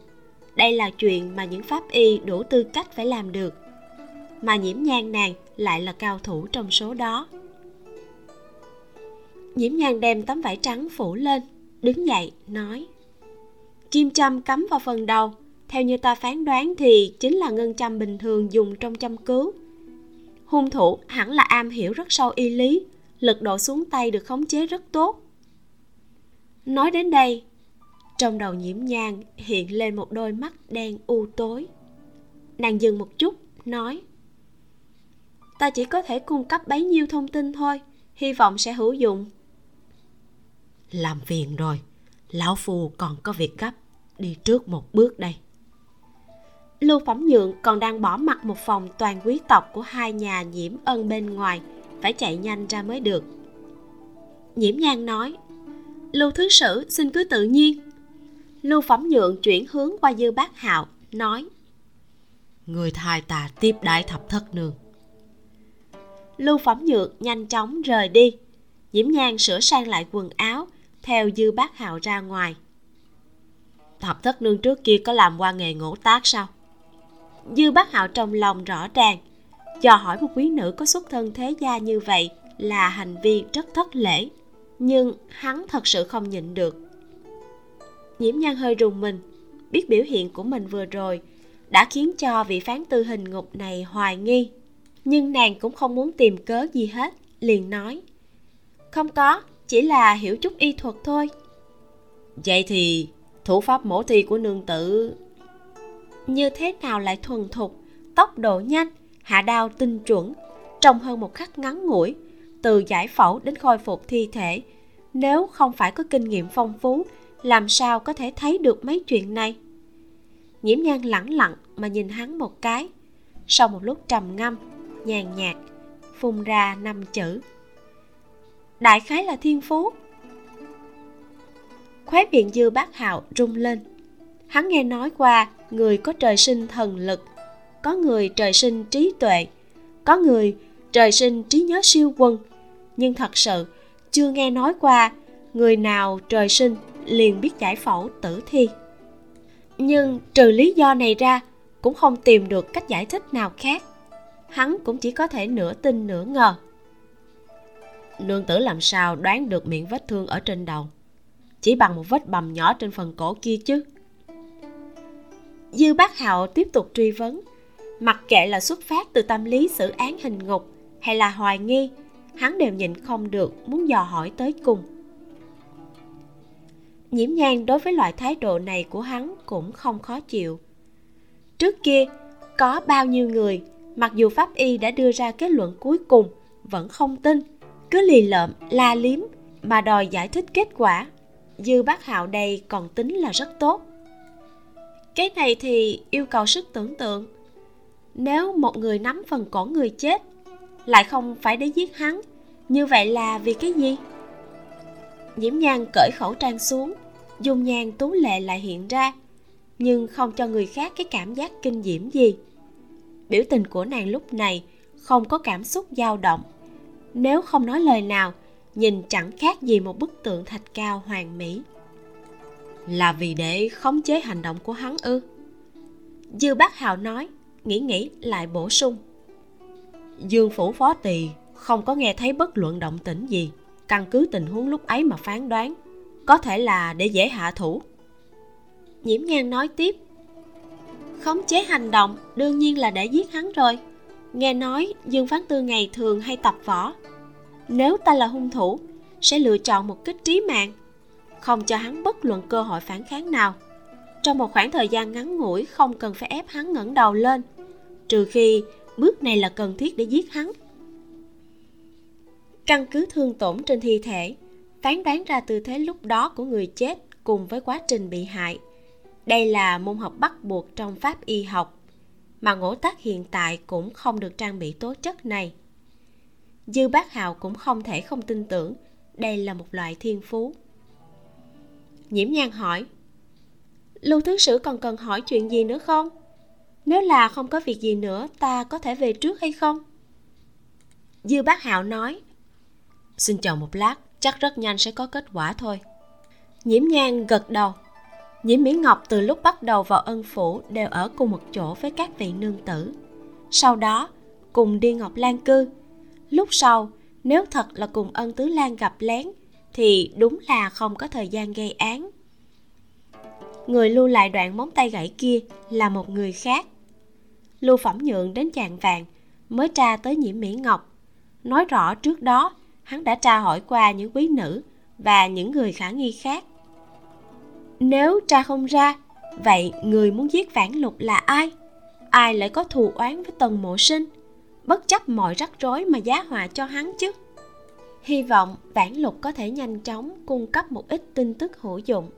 Đây là chuyện mà những pháp y đủ tư cách phải làm được. Mà nhiễm nhan nàng lại là cao thủ trong số đó. Nhiễm nhan đem tấm vải trắng phủ lên, đứng dậy, nói, kim châm cắm vào phần đầu. Theo như ta phán đoán thì chính là ngân châm bình thường dùng trong châm cứu hung thủ hẳn là am hiểu rất sâu y lý, lực độ xuống tay được khống chế rất tốt. Nói đến đây, trong đầu nhiễm nhang hiện lên một đôi mắt đen u tối. Nàng dừng một chút, nói, ta chỉ có thể cung cấp bấy nhiêu thông tin thôi, hy vọng sẽ hữu dụng. Làm phiền rồi, lão phù còn có việc gấp, đi trước một bước đây lưu phẩm nhượng còn đang bỏ mặt một phòng toàn quý tộc của hai nhà nhiễm ân bên ngoài phải chạy nhanh ra mới được. Nhiễm nhan nói lưu thứ sử xin cứ tự nhiên. Lưu phẩm nhượng chuyển hướng qua dư bác hạo nói người thai ta tiếp đại thập thất nương. Lưu phẩm nhượng nhanh chóng rời đi. Nhiễm nhan sửa sang lại quần áo theo dư bác hạo ra ngoài. Thập thất nương trước kia có làm qua nghề ngỗ tác sao dư bác hạo trong lòng rõ ràng. Dò hỏi một quý nữ có xuất thân thế gia như vậy là hành vi rất thất lễ, nhưng hắn thật sự không nhịn được. Nhiễm nhan hơi rùng mình, biết biểu hiện của mình vừa rồi đã khiến cho vị phán tư hình ngục này hoài nghi, nhưng nàng cũng không muốn tìm cớ gì hết, liền nói, không có, chỉ là hiểu chút y thuật thôi. Vậy thì thủ pháp mổ thi của nương tử như thế nào lại thuần thục, tốc độ nhanh, hạ đao tinh chuẩn, trong hơn một khắc ngắn ngủi, từ giải phẫu đến khôi phục thi thể. Nếu không phải có kinh nghiệm phong phú, làm sao có thể thấy được mấy chuyện này? Nhiễm nhan lẳng lặng mà nhìn hắn một cái. Sau một lúc trầm ngâm, nhàn nhạt, phun ra năm chữ. Đại khái là thiên phú. Khóe miệng dư bác hạo rung lên hắn nghe nói qua, người có trời sinh thần lực, có người trời sinh trí tuệ, có người trời sinh trí nhớ siêu quân. Nhưng thật sự, chưa nghe nói qua người nào trời sinh liền biết giải phẫu tử thi. Nhưng trừ lý do này ra, cũng không tìm được cách giải thích nào khác. Hắn cũng chỉ có thể nửa tin nửa ngờ. Nương tử làm sao đoán được miệng vết thương ở trên đầu? Chỉ bằng một vết bầm nhỏ trên phần cổ kia chứ dư bác hạo tiếp tục truy vấn. Mặc kệ là xuất phát từ tâm lý xử án hình ngục hay là hoài nghi, hắn đều nhịn không được muốn dò hỏi tới cùng. Nhiễm nhan đối với loại thái độ này của hắn cũng không khó chịu. Trước kia, có bao nhiêu người, mặc dù pháp y đã đưa ra kết luận cuối cùng, vẫn không tin, cứ lì lợm, la liếm mà đòi giải thích kết quả. Dư bác hạo đây còn tính là rất tốt cái này thì yêu cầu sức tưởng tượng. Nếu một người nắm phần cổ người chết, lại không phải để giết hắn, như vậy là vì cái gì? Nhiễm nhan cởi khẩu trang xuống, dung nhan tú lệ lại hiện ra, nhưng không cho người khác cái cảm giác kinh diễm gì. Biểu tình của nàng lúc này không có cảm xúc dao động. Nếu không nói lời nào, nhìn chẳng khác gì một bức tượng thạch cao hoàn mỹ là vì để khống chế hành động của hắn ư? Dư bác hào nói, nghĩ nghĩ lại bổ sung. Dương phủ phó tỳ không có nghe thấy bất luận động tĩnh gì, căn cứ tình huống lúc ấy mà phán đoán, có thể là để dễ hạ thủ. Nhiễm nhan nói tiếp, khống chế hành động đương nhiên là để giết hắn rồi. Nghe nói dương phán tư ngày thường hay tập võ. Nếu ta là hung thủ, sẽ lựa chọn một kích trí mạng không cho hắn bất luận cơ hội phản kháng nào. Trong một khoảng thời gian ngắn ngủi, không cần phải ép hắn ngẩng đầu lên, trừ khi bước này là cần thiết để giết hắn. Căn cứ thương tổn trên thi thể, phán đoán ra tư thế lúc đó của người chết cùng với quá trình bị hại. Đây là môn học bắt buộc trong pháp y học, mà ngũ tác hiện tại cũng không được trang bị tố chất này. Dư bác hào cũng không thể không tin tưởng đây là một loại thiên phú nhiễm nhan hỏi. Lưu thứ sử còn cần hỏi chuyện gì nữa không? Nếu là không có việc gì nữa ta có thể về trước hay không? Dư bác hạo nói. Xin chờ một lát chắc rất nhanh sẽ có kết quả thôi. Nhiễm nhan gật đầu. Nhiễm mỹ ngọc từ lúc bắt đầu vào ân phủ đều ở cùng một chỗ với các vị nương tử. Sau đó cùng đi ngọc lan cư. Lúc sau nếu thật là cùng ân tứ lan gặp lén thì đúng là không có thời gian gây án. Người lưu lại đoạn móng tay gãy kia là một người khác. Lưu phẩm nhượng đến chạng vàng, mới tra tới nhiễm mỹ ngọc. Nói rõ trước đó, hắn đã tra hỏi qua những quý nữ và những người khả nghi khác. Nếu tra không ra, vậy người muốn giết vãn lục là ai? Ai lại có thù oán với tần mộ sinh? Bất chấp mọi rắc rối mà giá họa cho hắn chứ hy vọng vãn lục có thể nhanh chóng cung cấp một ít tin tức hữu dụng.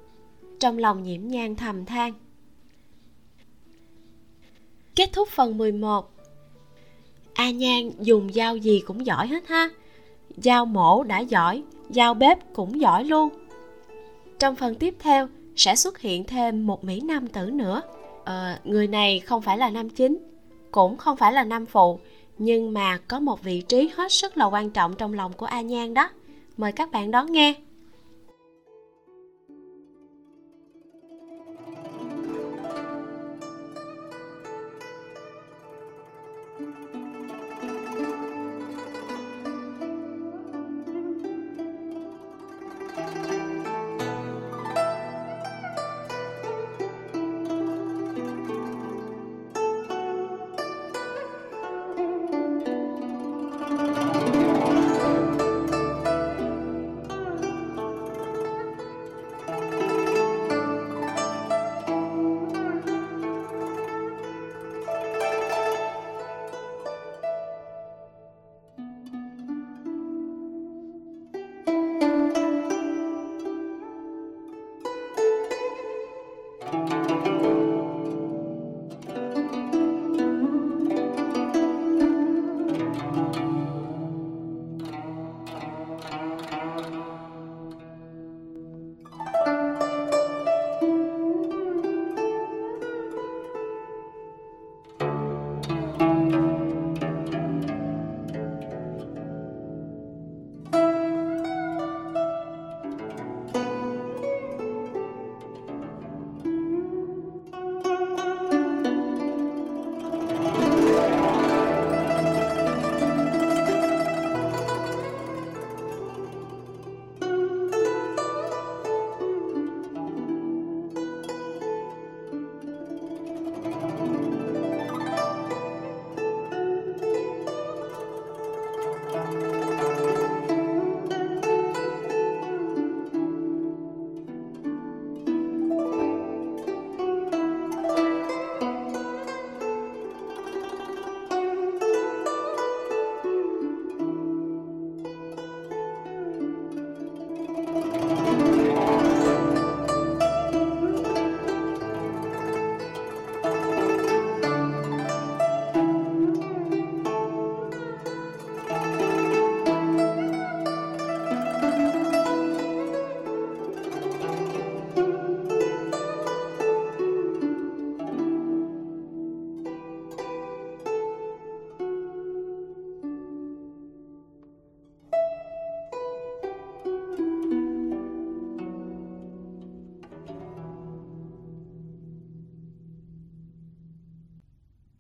Trong lòng nhiễm nhang thầm than. Kết thúc phần 11 A Nhan dùng dao gì cũng giỏi hết ha. Dao mổ đã giỏi Dao bếp cũng giỏi luôn. Trong phần tiếp theo sẽ xuất hiện thêm một Mỹ Nam tử nữa. Ờ, Người này không phải là nam chính Cũng không phải là nam phụ nhưng mà có một vị trí hết sức là quan trọng trong lòng của A Nhan đó. Mời các bạn đón nghe.